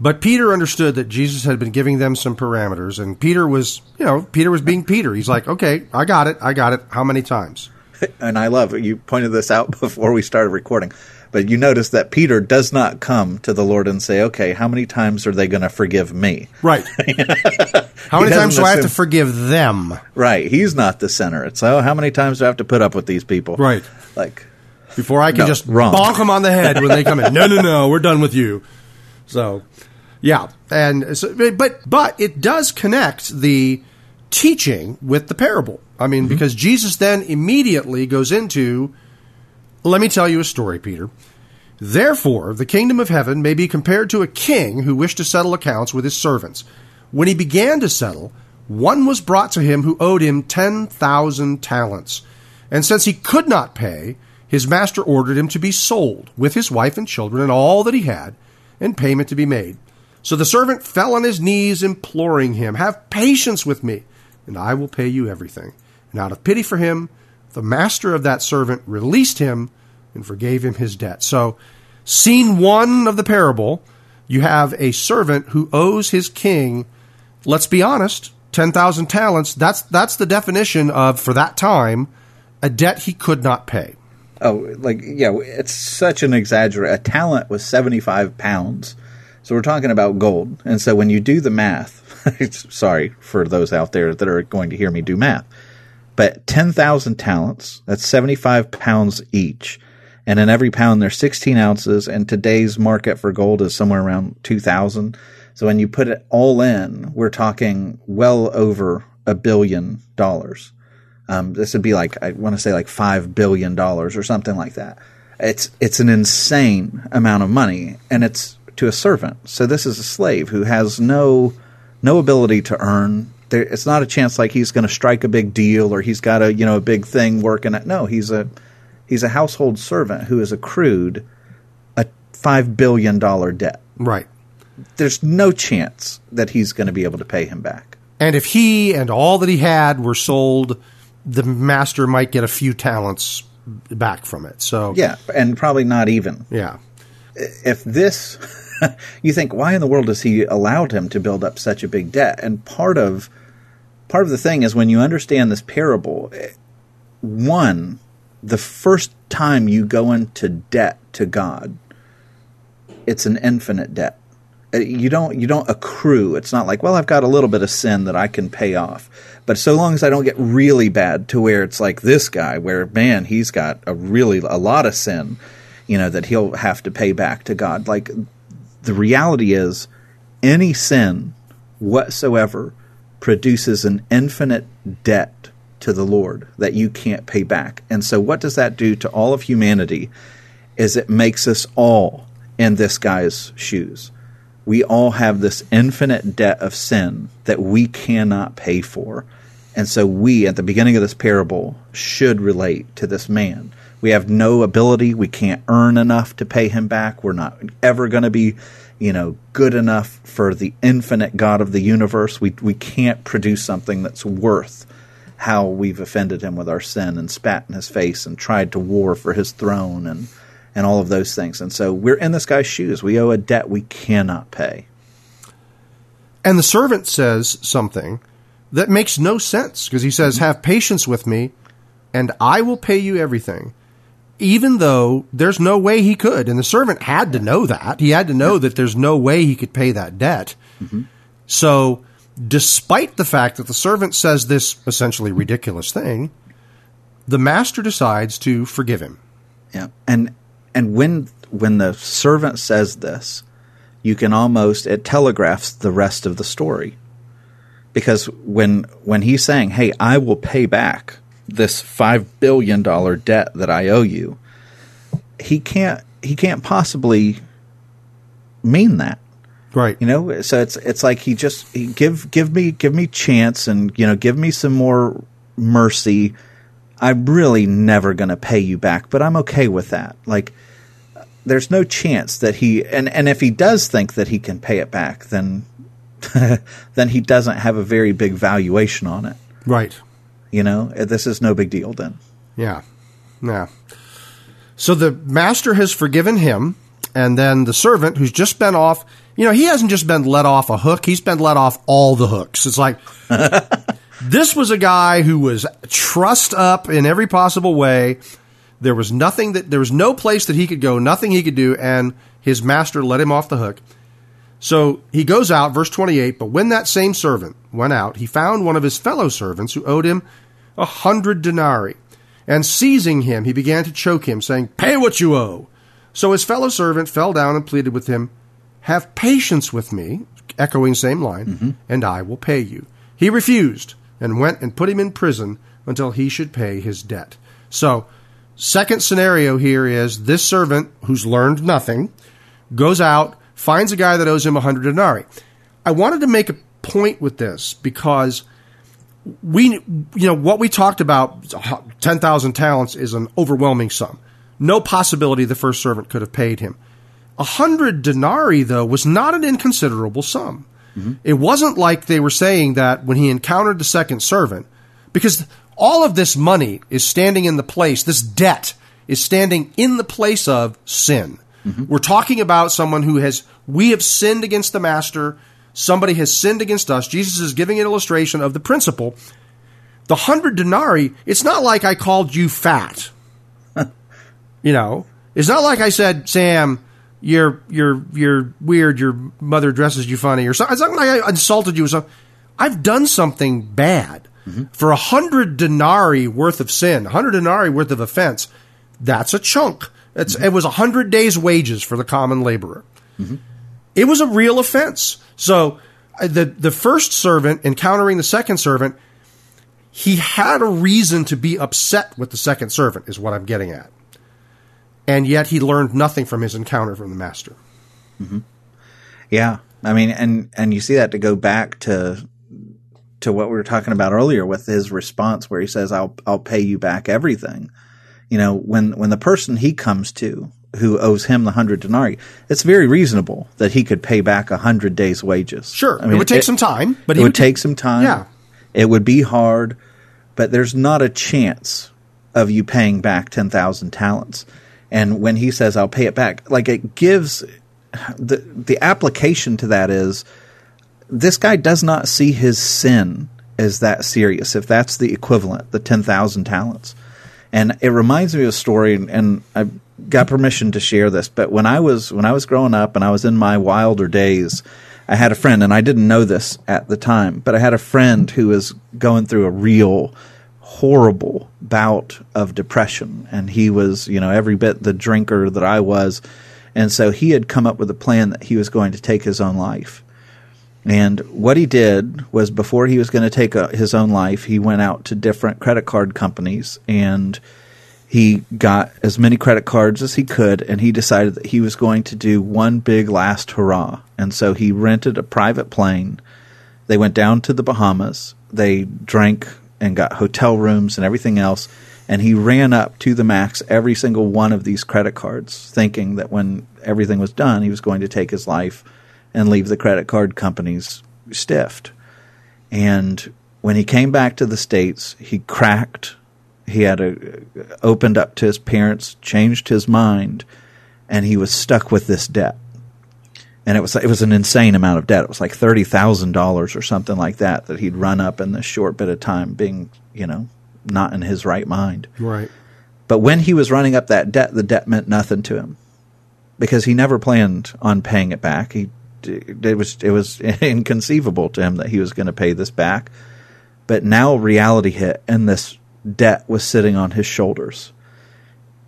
But Peter understood that Jesus had been giving them some parameters, and Peter was, you know, Peter was being Peter. He's like, okay, I got it, I got it. How many times? [LAUGHS] And I love you pointed this out [LAUGHS] before we started recording, but you notice that Peter does not come to the Lord and say, okay, how many times are they going to forgive me? Right. [LAUGHS] how many times do I have to forgive them? Right. He's not the center. It's, oh, how many times do I have to put up with these people? Right. Like, before I can No, just wrong. bonk them on the head when they come in. No, no, no, we're done with you. So, yeah, and so, but but it does connect the teaching with the parable. I mean, mm-hmm. because Jesus then immediately goes into, let me tell you a story, Peter. Therefore, the kingdom of heaven may be compared to a king who wished to settle accounts with his servants. When he began to settle, one was brought to him who owed him 10,000 talents. And since he could not pay, his master ordered him to be sold with his wife and children and all that he had, and payment to be made. So the servant fell on his knees, imploring him, Have patience with me, and I will pay you everything. And out of pity for him, the master of that servant released him and forgave him his debt. So, scene one of the parable, you have a servant who owes his king, let's be honest, 10,000 talents. That's, that's the definition of, for that time, a debt he could not pay. Oh, like yeah, it's such an exaggerate. A talent was seventy five pounds, so we're talking about gold. And so when you do the math, [LAUGHS] sorry for those out there that are going to hear me do math, but ten thousand talents that's seventy five pounds each, and in every pound there's sixteen ounces. And today's market for gold is somewhere around two thousand. So when you put it all in, we're talking well over a billion dollars. Um, this would be like I want to say like five billion dollars or something like that. It's it's an insane amount of money, and it's to a servant. So this is a slave who has no no ability to earn. There, it's not a chance like he's going to strike a big deal or he's got a you know a big thing working. At, no, he's a he's a household servant who has accrued a five billion dollar debt. Right. There's no chance that he's going to be able to pay him back. And if he and all that he had were sold, the master might get a few talents back from it. So, Yeah, and probably not even. yeah. If this [LAUGHS] you think why in the world has he allowed him to build up such a big debt? And part of part of the thing is when you understand this parable one the first time you go into debt to god it's an infinite debt. Uh, you don't you don't accrue. It's not like well i've got a little bit of sin that i can pay off. But so long as i don't get really bad to where it's like this guy where man he's got a really a lot of sin you know that he'll have to pay back to god like the reality is any sin whatsoever produces an infinite debt to the lord that you can't pay back and so what does that do to all of humanity is it makes us all in this guy's shoes we all have this infinite debt of sin that we cannot pay for. And so we, at the beginning of this parable, should relate to this man. We have no ability. We can't earn enough to pay him back. We're not ever going to be, you know, good enough for the infinite God of the universe. We, we can't produce something that's worth how we've offended him with our sin and spat in his face and tried to war for his throne and and all of those things. And so we're in this guy's shoes. We owe a debt we cannot pay. And the servant says something that makes no sense because he says, Have patience with me, and I will pay you everything. Even though there's no way he could. And the servant had to know that. He had to know that there's no way he could pay that debt. Mm-hmm. So, despite the fact that the servant says this essentially ridiculous thing, the master decides to forgive him. Yeah. And and when when the servant says this, you can almost it telegraphs the rest of the story. Because when when he's saying, "Hey, I will pay back this 5 billion dollar debt that I owe you." He can't he can't possibly mean that. Right. You know, so it's it's like he just he give give me give me chance and you know give me some more mercy. I'm really never going to pay you back, but I'm okay with that. Like there's no chance that he and and if he does think that he can pay it back, then [LAUGHS] then he doesn't have a very big valuation on it. Right. You know, uh, this is no big deal then. Yeah. Yeah. So the master has forgiven him, and then the servant who's just been off, you know, he hasn't just been let off a hook, he's been let off all the hooks. It's like [LAUGHS] this was a guy who was trussed up in every possible way. There was nothing that there was no place that he could go, nothing he could do, and his master let him off the hook. So he goes out, verse 28, but when that same servant went out, he found one of his fellow servants who owed him a hundred denarii. And seizing him, he began to choke him, saying, Pay what you owe. So his fellow servant fell down and pleaded with him, Have patience with me, echoing same line, mm-hmm. and I will pay you. He refused and went and put him in prison until he should pay his debt. So, second scenario here is this servant who's learned nothing goes out, finds a guy that owes him a hundred denarii. I wanted to make a point with this because we, you know, what we talked about, 10,000 talents is an overwhelming sum. No possibility the first servant could have paid him. A hundred denarii, though, was not an inconsiderable sum. Mm-hmm. It wasn't like they were saying that when he encountered the second servant, because all of this money is standing in the place, this debt is standing in the place of sin. Mm-hmm. We're talking about someone who has, we have sinned against the master, somebody has sinned against us. Jesus is giving an illustration of the principle. The hundred denarii, it's not like I called you fat. [LAUGHS] you know, it's not like I said, Sam, you're you're you're weird. Your mother dresses you funny, or something. It's not like I insulted you. Or something. I've done something bad mm-hmm. for a hundred denarii worth of sin, a hundred denarii worth of offense. That's a chunk. Mm-hmm. It was a hundred days' wages for the common laborer. Mm-hmm. It was a real offense. So uh, the the first servant encountering the second servant, he had a reason to be upset with the second servant. Is what I'm getting at and yet he learned nothing from his encounter from the master. Mm-hmm. Yeah, I mean, and and you see that to go back to to what we were talking about earlier with his response, where he says, "I'll I'll pay you back everything." You know, when when the person he comes to who owes him the hundred denarii, it's very reasonable that he could pay back a hundred days' wages. Sure, I mean, it would take it, some time, but it would, would take some time. Yeah, it would be hard, but there's not a chance of you paying back ten thousand talents. And when he says, I'll pay it back, like it gives the, the application to that is this guy does not see his sin as that serious, if that's the equivalent, the 10,000 talents. And it reminds me of a story, and I got permission to share this, but when I was, when I was growing up and I was in my wilder days, I had a friend, and I didn't know this at the time, but I had a friend who was going through a real horrible bout of depression. And he was, you know, every bit the drinker that I was. And so he had come up with a plan that he was going to take his own life. And what he did was before he was going to take a, uh, his own life, he went out to different credit card companies and he got as many credit cards as he could and he decided that he was going to do one big last hurrah. And so he rented a private plane. They went down to the Bahamas. They drank and got hotel rooms and everything else. And he ran up to the max every single one of these credit cards, thinking that when everything was done, he was going to take his life and leave the credit card companies stiffed. And when he came back to the States, he cracked. He had a, opened up to his parents, changed his mind, and he was stuck with this debt and it was it was an insane amount of debt. It was like thirty thousand dollars or something like that that he'd run up in this short bit of time, being you know not in his right mind. Right. But when he was running up that debt, the debt meant nothing to him because he never planned on paying it back. He it was it was [LAUGHS] inconceivable to him that he was going to pay this back. But now reality hit, and this debt was sitting on his shoulders,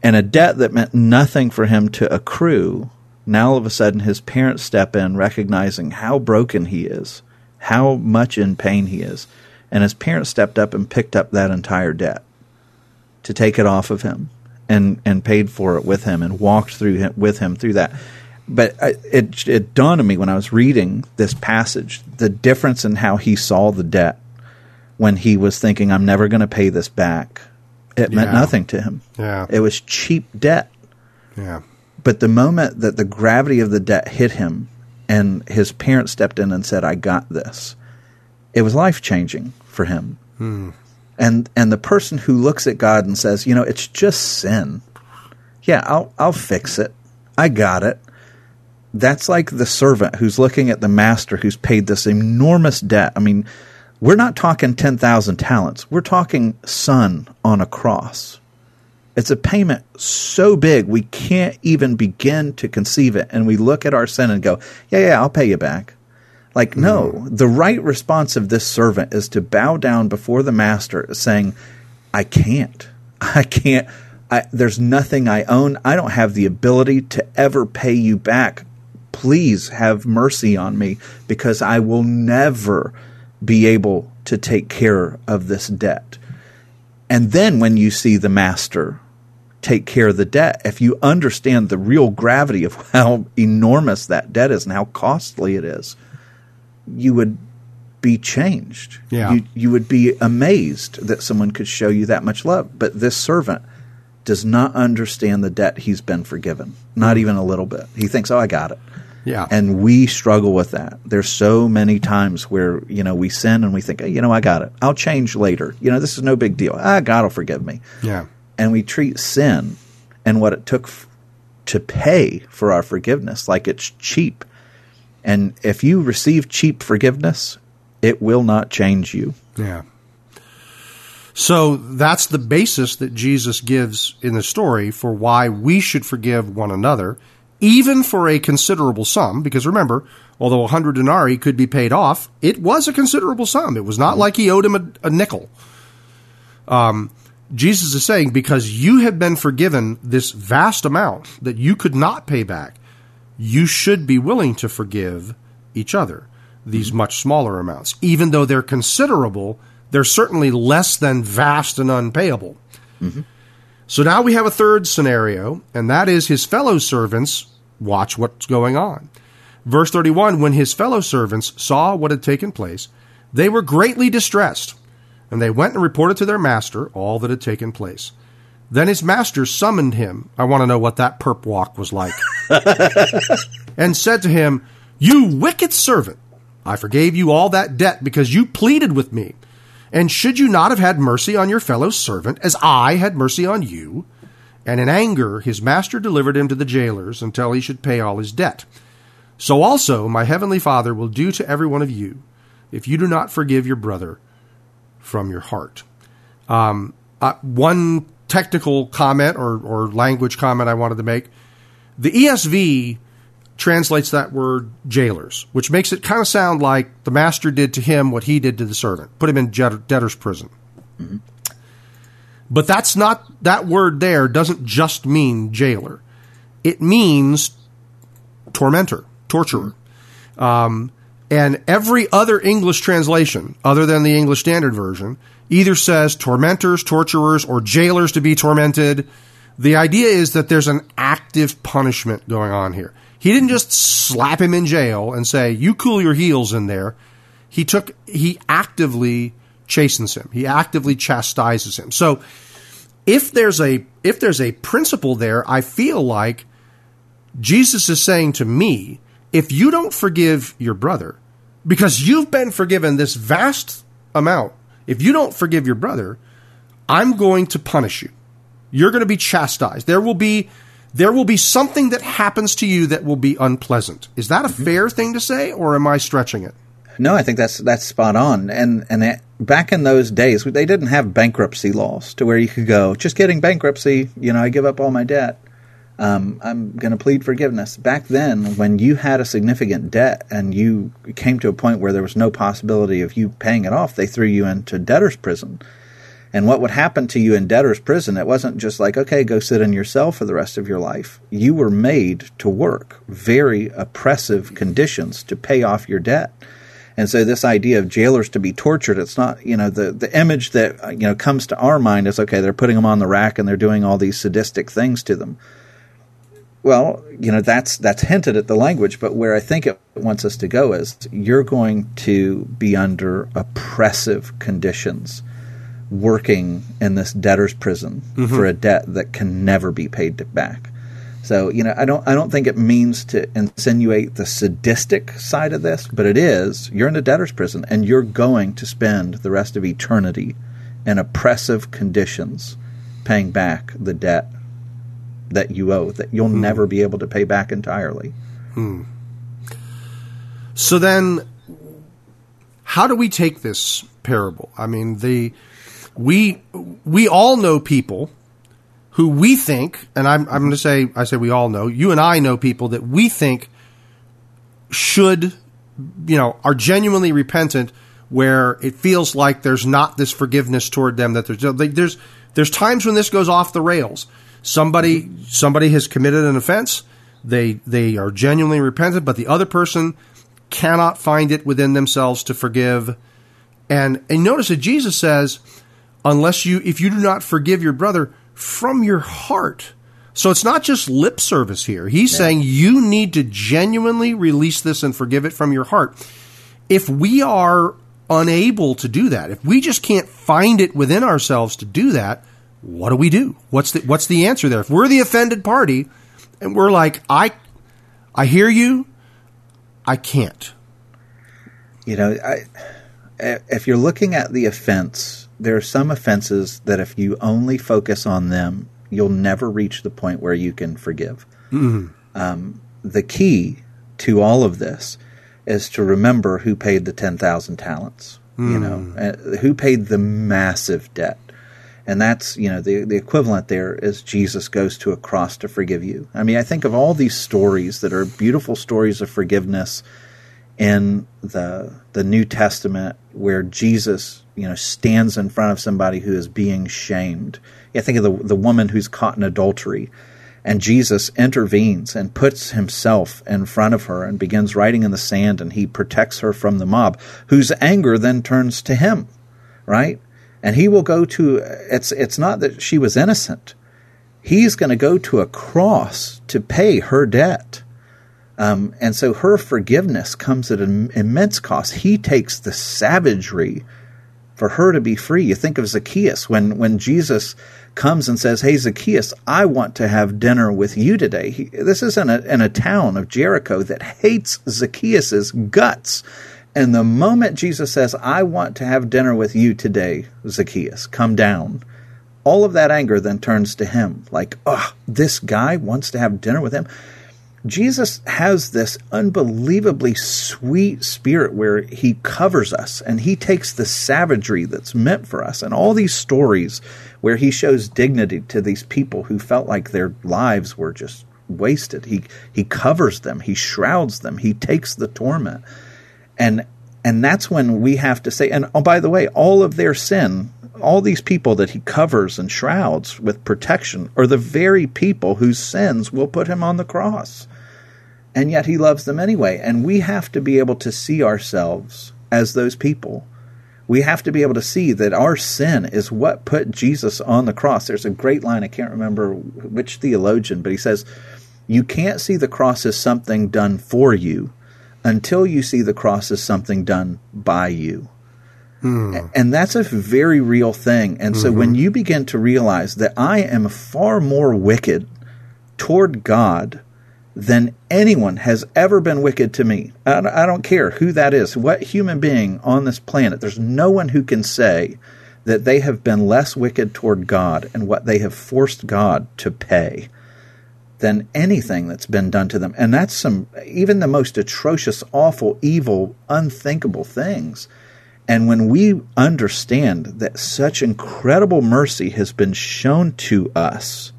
and a debt that meant nothing for him to accrue now all of a sudden his parents step in, recognizing how broken he is, how much in pain he is. And his parents stepped up and picked up that entire debt to take it off of him and, and paid for it with him and walked through him, with him through that. But I, it, it dawned on me when I was reading this passage the difference in how he saw the debt when he was thinking, I'm never going to pay this back. It meant nothing to him. Yeah. It was cheap debt. Yeah. But the moment that the gravity of the debt hit him and his parents stepped in and said, I got this, it was life changing for him. Hmm. And and the person who looks at God and says, you know, it's just sin. Yeah, I'll I'll fix it. I got it. That's like the servant who's looking at the master who's paid this enormous debt. I mean, we're not talking 10,000 talents. We're talking son on a cross. It's a payment so big we can't even begin to conceive it. And we look at our sin and go, yeah, yeah, I'll pay you back. Like, no, mm. the right response of this servant is to bow down before the master saying, I can't. [LAUGHS] I can't. I, there's nothing I own. I don't have the ability to ever pay you back. Please have mercy on me because I will never be able to take care of this debt. And then when you see the master take care of the debt, if you understand the real gravity of [LAUGHS] how enormous that debt is and how costly it is, you would be changed. Yeah. You, you would be amazed that someone could show you that much love. But this servant does not understand the debt he's been forgiven, not even a little bit. He thinks, oh, I got it. Yeah. And we struggle with that. There's so many times where, you know, we sin and we think, hey, you know, I got it. I'll change later. You know, this is no big deal. Ah, God will forgive me. yeah. And we treat sin and what it took f- to pay for our forgiveness like it's cheap. And if you receive cheap forgiveness, it will not change you. Yeah. So that's the basis that Jesus gives in the story for why we should forgive one another, even for a considerable sum. Because remember, although a hundred denarii could be paid off, it was a considerable sum. It was not like he owed him a, a nickel. Um, Jesus is saying, because you have been forgiven this vast amount that you could not pay back, you should be willing to forgive each other these much smaller amounts. Even though they're considerable, they're certainly less than vast and unpayable. So now we have a third scenario, and that is his fellow servants watch what's going on. Verse 31 When his fellow servants saw what had taken place, they were greatly distressed, and they went and reported to their master all that had taken place. Then his master summoned him. I want to know what that perp walk was like. [LAUGHS] and said to him, You wicked servant, I forgave you all that debt because you pleaded with me. And should you not have had mercy on your fellow servant, as I had mercy on you? And in anger, his master delivered him to the jailers until he should pay all his debt. So also my heavenly Father will do to every one of you if you do not forgive your brother from your heart. Um, uh, one technical comment or, or language comment I wanted to make the ESV translates that word jailers, which makes it kind of sound like the master did to him what he did to the servant, put him in debtor's prison. But that's not, that word there doesn't just mean jailer. It means tormentor, torturer. Um, and every other English translation, other than the English Standard Version, either says tormentors, torturers, or jailers to be tormented. The idea is that there's an active punishment going on here. He didn't just slap him in jail and say, "You cool your heels in there." He took he actively chastens him. He actively chastises him. So if there's a if there's a principle there, I feel like Jesus is saying to me, if you don't forgive your brother, because you've been forgiven this vast amount, if you don't forgive your brother, I'm going to punish you. You're going to be chastised. There will be there will be something that happens to you that will be unpleasant. Is that a fair thing to say, or am I stretching it? No, I think that's that's spot on. And and back in those days, they didn't have bankruptcy laws to where you could go just getting bankruptcy. You know, I give up all my debt. Um, I'm going to plead forgiveness. Back then, when you had a significant debt and you came to a point where there was no possibility of you paying it off, they threw you into debtor's prison. And what would happen to you in debtor's prison, it wasn't just like, okay, go sit in your cell for the rest of your life. You were made to work very oppressive conditions to pay off your debt. And so this idea of jailers to be tortured, it's not, you know, the, the image that, uh, you know, comes to our mind is, okay, they're putting them on the rack and they're doing all these sadistic things to them. Well, you know, that's, that's hinted at the language, but where I think it wants us to go is you're going to be under oppressive conditions working in this debtor's prison mm-hmm. for a debt that can never be paid back. So you know, I don't I don't think it means to insinuate the sadistic side of this, but it is. You're in a debtor's prison, and you're going to spend the rest of eternity in oppressive conditions, paying back the debt that you owe that you'll hmm. never be able to pay back entirely. Hmm. So then, how do we take this parable? I mean, the we we all know people who we think, and I'm I'm going to say I say we all know. You and I know people that we think should, you know, are genuinely repentant, where it feels like there's not this forgiveness toward them. That there's like, there's there's times when this goes off the rails. Somebody somebody has committed an offense. They they are genuinely repentant, but the other person cannot find it within themselves to forgive. And and notice that Jesus says, unless you if you do not forgive your brother from your heart. So it's not just lip service here. He's saying you need to genuinely release this and forgive it from your heart. If we are unable to do that, if we just can't find it within ourselves to do that, what do we do? What's the what's the answer there? If we're the offended party and we're like, I I hear you, I can't. You know, I if you're looking at the offense, there are some offenses that if you only focus on them, you'll never reach the point where you can forgive. Mm-hmm. Um, the key to all of this is to remember who paid the 10,000 talents, mm. you know, hmm. uh, who paid the massive debt. And that's, you know, the, the equivalent there is Jesus goes to a cross to forgive you. I mean, I think of all these stories that are beautiful stories of forgiveness in the the New Testament where Jesus, you know, stands in front of somebody who is being shamed. I think of the the woman who's caught in adultery and Jesus intervenes and puts himself in front of her and begins writing in the sand, and he protects her from the mob, whose anger then turns to him, right? And he will go to, it's, it's not that she was innocent. He's going to go to a cross to pay her debt. Um, and so her forgiveness comes at an immense cost. He takes the savagery for her to be free. You think of Zacchaeus when, when Jesus comes and says, Hey, Zacchaeus, I want to have dinner with you today. He, this is in a, in a town of Jericho that hates Zacchaeus's guts. And the moment Jesus says, I want to have dinner with you today, Zacchaeus, come down, all of that anger then turns to him. Like, oh, this guy wants to have dinner with him. Jesus has this unbelievably sweet spirit where he covers us and he takes the savagery that's meant for us and all these stories where he shows dignity to these people who felt like their lives were just wasted. He he covers them, he shrouds them, he takes the torment. And and that's when we have to say and oh by the way, all of their sin, all these people that he covers and shrouds with protection are the very people whose sins will put him on the cross. And yet he loves them anyway, and we have to be able to see ourselves as those people we have to be able to see that our sin is what put Jesus on the cross. There's a great line, I can't remember which theologian, but he says, You can't see the cross as something done for you until you see the cross as something done by you. Hmm. And that's a very real thing. And so mm-hmm. when you begin to realize that I am far more wicked toward God than anyone has ever been wicked to me. I don't care who that is, what human being on this planet. There's no one who can say that they have been less wicked toward God and what they have forced God to pay than anything that's been done to them. And that's some, even the most atrocious, awful, evil, unthinkable things. And when we understand that such incredible mercy has been shown to us,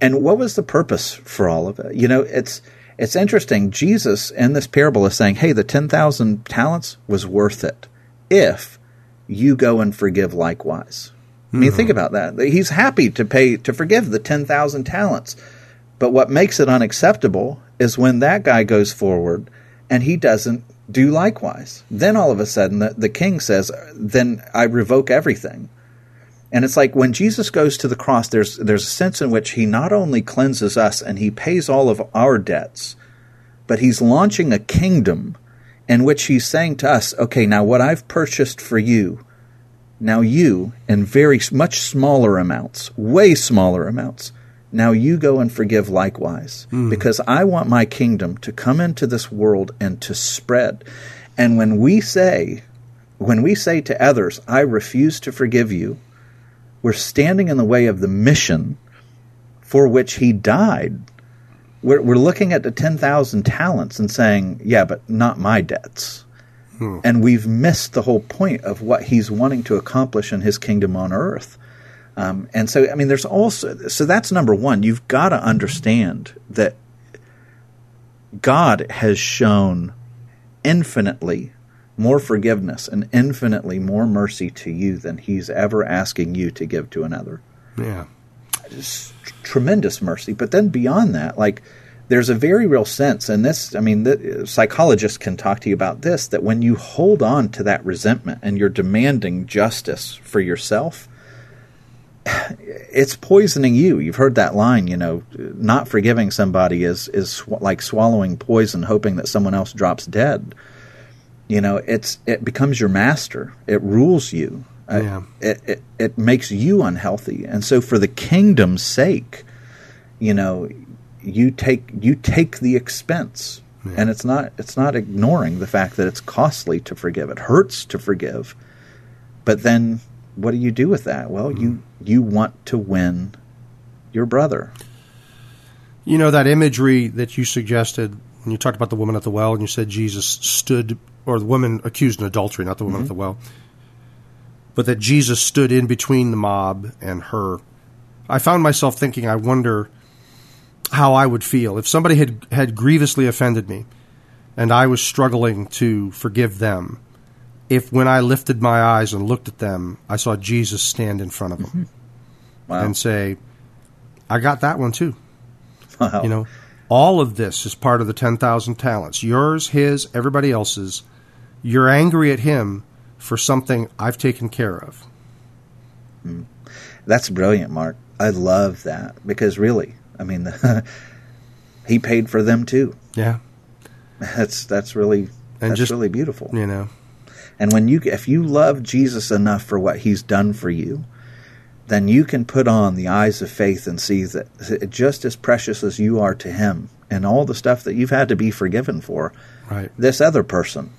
and what was the purpose for all of it? You know, it's it's interesting. Jesus in this parable is saying, "Hey, the ten thousand talents was worth it if you go and forgive likewise." I mean, think mm-hmm. about that. He's happy to pay to forgive the ten thousand talents, but what makes it unacceptable is when that guy goes forward and he doesn't do likewise. Then all of a sudden, the, the king says, "Then I revoke everything." And it's like when Jesus goes to the cross, there's there's a sense in which he not only cleanses us and he pays all of our debts, but he's launching a kingdom in which he's saying to us, okay, now what I've purchased for you, now you, in very much smaller amounts, way smaller amounts, now you go and forgive likewise, mm. because I want my kingdom to come into this world and to spread. And when we say, when we say to others, I refuse to forgive you, we're standing in the way of the mission for which he died. We're, we're looking at the 10,000 talents and saying, yeah, but not my debts. Hmm. And we've missed the whole point of what he's wanting to accomplish in his kingdom on earth. Um, and so, I mean, there's also, so that's number one. You've got to understand that God has shown infinitely more forgiveness and infinitely more mercy to you than he's ever asking you to give to another. Yeah. Just tremendous mercy. But then beyond that, like there's a very real sense, and this, I mean, the, uh, psychologists can talk to you about this, that when you hold on to that resentment and you're demanding justice for yourself, [SIGHS] it's poisoning you. You've heard that line, you know, not forgiving somebody is is sw- like swallowing poison, hoping that someone else drops dead. You know, it's it becomes your master. It rules you. Uh, Yeah. it, it it makes you unhealthy, and so for the kingdom's sake, you know, you take you take the expense, and it's not it's not ignoring the fact that it's costly to forgive. It hurts to forgive, but then what do you do with that? Well, you you want to win your brother. You know that imagery that you suggested when you talked about the woman at the well, and you said Jesus stood, or the woman accused in adultery, not the woman mm-hmm. at the well, but that Jesus stood in between the mob and her. I found myself thinking, I wonder how I would feel if somebody had had grievously offended me, and I was struggling to forgive them. If when I lifted my eyes and looked at them, I saw Jesus stand in front of them mm-hmm. Wow. and say, "I got that one too." Wow. You know, all of this is part of the 10,000 talents. Yours, his, everybody else's. You're angry at him for something I've taken care of. Hmm. That's brilliant, Mark. I love that because really, I mean, [LAUGHS] he paid for them too. Yeah. That's that's really And that's just- really beautiful. You know, And when you if you love Jesus enough for what he's done for you, then you can put on the eyes of faith and see that just as precious as you are to him and all the stuff that you've had to be forgiven for, right. this other person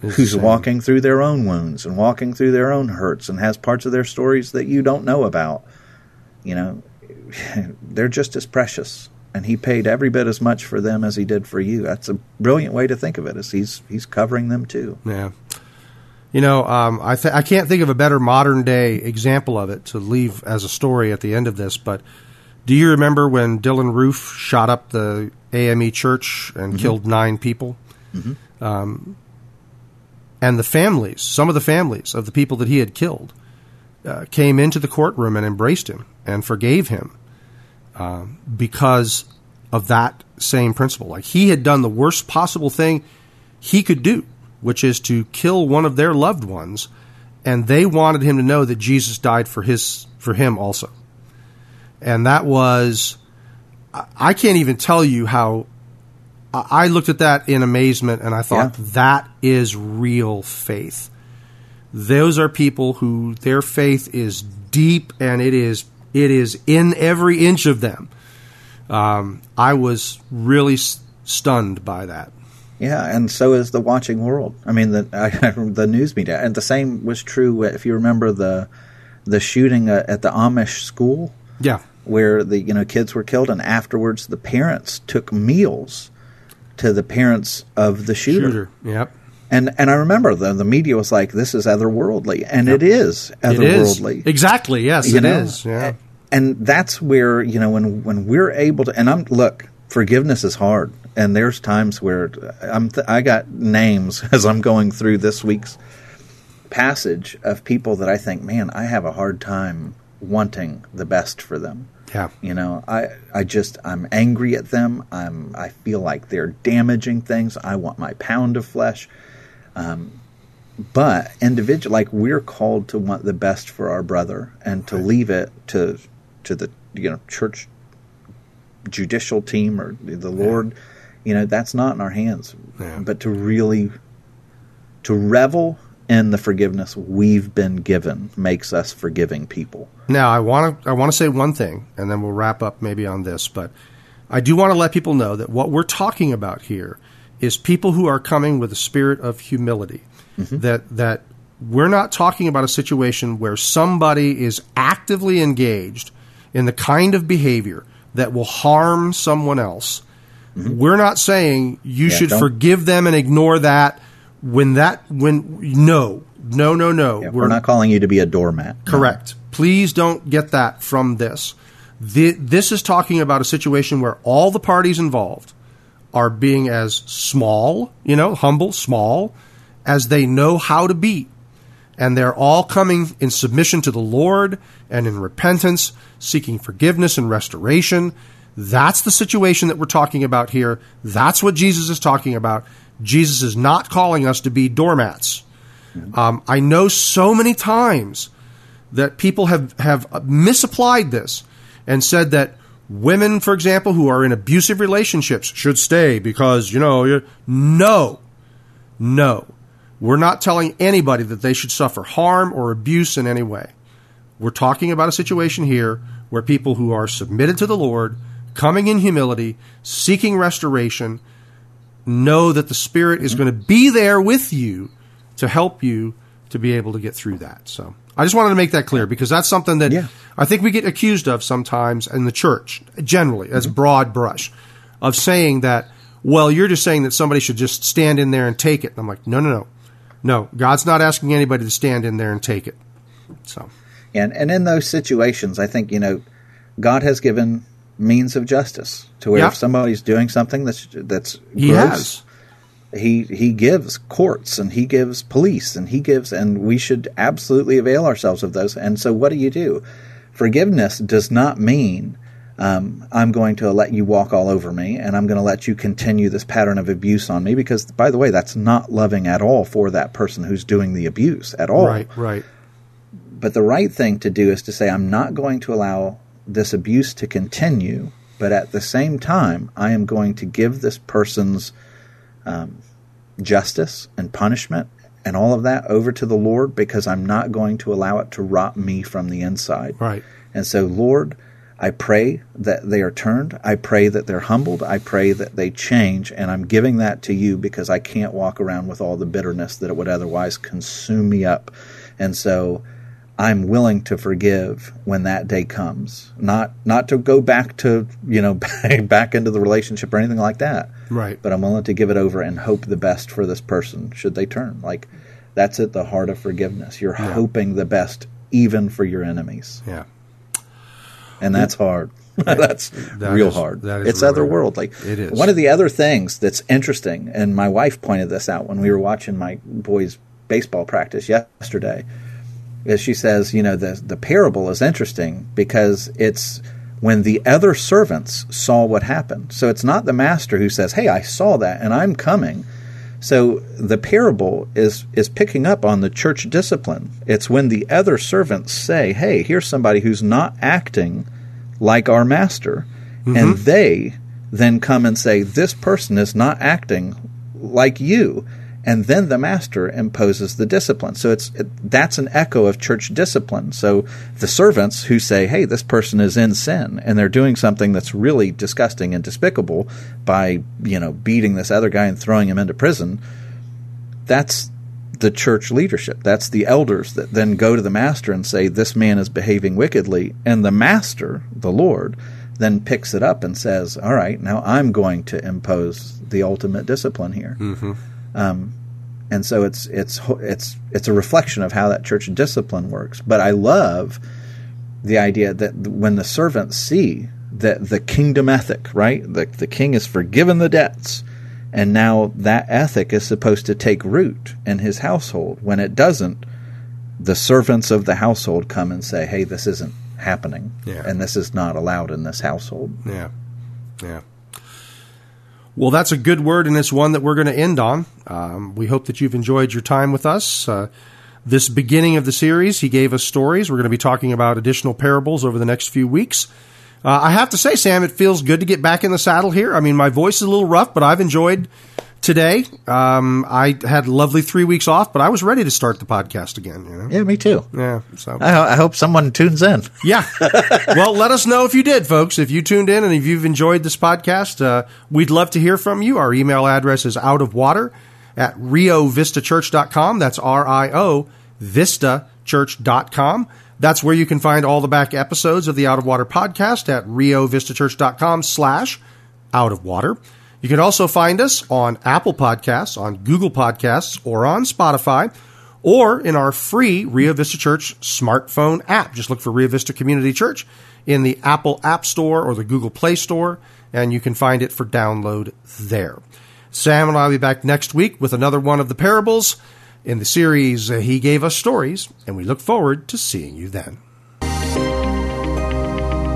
Who's walking through their own wounds and walking through their own hurts and has parts of their stories that you don't know about. You know, [LAUGHS] they're just as precious. And he paid every bit as much for them as he did for you. That's a brilliant way to think of it. Is he's he's covering them too. Yeah. You know, um, I, th- I can't think of a better modern day example of it to leave as a story at the end of this, but do you remember when Dylann Roof shot up the AME church and killed nine people? Um, and the families, some of the families of the people that he had killed, uh, came into the courtroom and embraced him and forgave him um, because of that same principle. Like he had done the worst possible thing he could do, which is to kill one of their loved ones, and they wanted him to know that Jesus died for his for him also. And that was I- I can't even tell you how I looked at that in amazement and I thought Yeah. that is real faith. Those are people who their faith is deep and it is it is in every inch of them. Um, I was really s- stunned by that. Yeah, and so is the watching world. I mean, the I, [LAUGHS] the news media, and the same was true if you remember the the shooting uh, at the Amish school Yeah, where the you know kids were killed, and afterwards the parents took meals to the parents of the shooter. shooter. Yep. And and I remember the the media was like, "This is otherworldly," and it is It is otherworldly. exactly yes. you it know? is. Yeah. and that's where you know when when we're able to and i'm look forgiveness is hard and there's times where uh, i'm th- i got names [LAUGHS] as i'm going through this week's passage of people that i think man i have a hard time wanting the best for them Yeah. you know i i just i'm angry at them. I'm i feel like they're damaging things. I want my pound of flesh. Um, but individual like we're called to want the best for our brother and to leave it to to the you know church judicial team or the lord. You know that's not in our hands. Yeah. but to really to revel in the forgiveness we've been given makes us forgiving people Now, I want to I want to say one thing, and then we'll wrap up maybe on this. But I do want to let people know that what we're talking about here is people who are coming with a spirit of humility. Mm-hmm. That that we're not talking about a situation where somebody is actively engaged in the kind of behavior that will harm someone else. Mm-hmm. We're not saying you Yeah, should don't- forgive them and ignore that when that when no no no no Yeah, we're, not calling you to be a doormat No. Correct. Please don't get that from this. Thi- This is talking about a situation where all the parties involved are being as small, you know, humble, small, as they know how to be. And they're all coming in submission to the Lord and in repentance, seeking forgiveness and restoration. That's the situation that we're talking about here. That's what Jesus is talking about. Jesus is not calling us to be doormats. Um, I know so many times that people have, have misapplied this and said that women, for example, who are in abusive relationships should stay because, you know, no, no. We're not telling anybody that they should suffer harm or abuse in any way. We're talking about a situation here where people who are submitted to the Lord, coming in humility, seeking restoration, know that the Spirit is going to be there with you to help you to be able to get through that. So I just wanted to make that clear because that's something that Yeah. I think we get accused of sometimes in the church, generally, as mm-hmm. broad brush, of saying that, well, you're just saying that somebody should just stand in there and take it. And I'm like, no, no, no. No, God's not asking anybody to stand in there and take it. So, And and in those situations, I think you know, God has given means of justice to where Yeah. if somebody's doing something that's that's He gross, has. he he gives courts and he gives police and he gives and we should absolutely avail ourselves of those. And so, what do you do? Forgiveness does not mean um, I'm going to let you walk all over me and I'm going to let you continue this pattern of abuse on me because, by the way, that's not loving at all for that person who's doing the abuse at all. Right, right. But the right thing to do is to say, I'm not going to allow this abuse to continue, but at the same time, I am going to give this person's um, justice and punishment and all of that over to the Lord because I'm not going to allow it to rot me from the inside. Right. And so, Lord, I pray that they are turned. I pray that they're humbled. I pray that they change. And I'm giving that to you because I can't walk around with all the bitterness that it would otherwise consume me up. And so I'm willing to forgive when that day comes. Not not to go back to, you know, [LAUGHS] back into the relationship or anything like that. Right. But I'm willing to give it over and hope the best for this person should they turn. Like that's at the heart of forgiveness. You're hoping the best even for your enemies Yeah. and that's hard. [LAUGHS] that's That real is- hard. that is it's really otherworldly. It is. One of the other things that's interesting, and my wife pointed this out when we were watching my boys' baseball practice yesterday, is she says, you know, the the parable is interesting because it's when the other servants saw what happened. So it's not the master who says, "Hey, I saw that and I'm coming." So the parable is is picking up on the church discipline. It's when the other servants say, "Hey, here's somebody who's not acting like our master," mm-hmm. and they then come and say, "This person is not acting like you." And then the master imposes the discipline. So it's it, that's an echo of church discipline. So the servants who say, "Hey, this person is in sin and they're doing something that's really disgusting and despicable by, you know, beating this other guy and throwing him into prison." That's the church leadership. That's the elders that then go to the master and say, This man is behaving wickedly. And the master, the Lord, then picks it up and says, All right, now I'm going to impose the ultimate discipline here. Mm-hmm. Um, and so it's it's it's it's a reflection of how that church discipline works. But I love the idea that when the servants see that the kingdom ethic, right, the the king has forgiven the debts, and now that ethic is supposed to take root in his household. When it doesn't, the servants of the household come and say, "Hey, this isn't happening, Yeah. and this is not allowed in this household." Yeah. Yeah. Well, that's a good word, and it's one that we're going to end on. Um, we hope that you've enjoyed your time with us. Uh, this beginning of the series, he gave us stories. We're going to be talking about additional parables over the next few weeks. Uh, I have to say, Sam, it feels good to get back in the saddle here. I mean, my voice is a little rough, but I've enjoyed today. Um, I had a lovely three weeks off, but I was ready to start the podcast again. You know? Yeah, me too. Yeah. So I, ho- I hope someone tunes in. yeah. [LAUGHS] well, let us know if you did, folks. If you tuned in and if you've enjoyed this podcast, uh, we'd love to hear from you. Our email address is out of water at riovistachurch.com. That's R I O vistachurch.com. That's where you can find all the back episodes of the Out of Water podcast at riovistachurch.com slash out of water. You can also find us on Apple Podcasts, on Google Podcasts, or on Spotify, or in our free Rio Vista Church smartphone app. Just look for Rio Vista Community Church in the Apple App Store or the Google Play Store, and you can find it for download there. Sam and I will be back next week with another one of the parables in the series uh, He Gave Us Stories, and we look forward to seeing you then.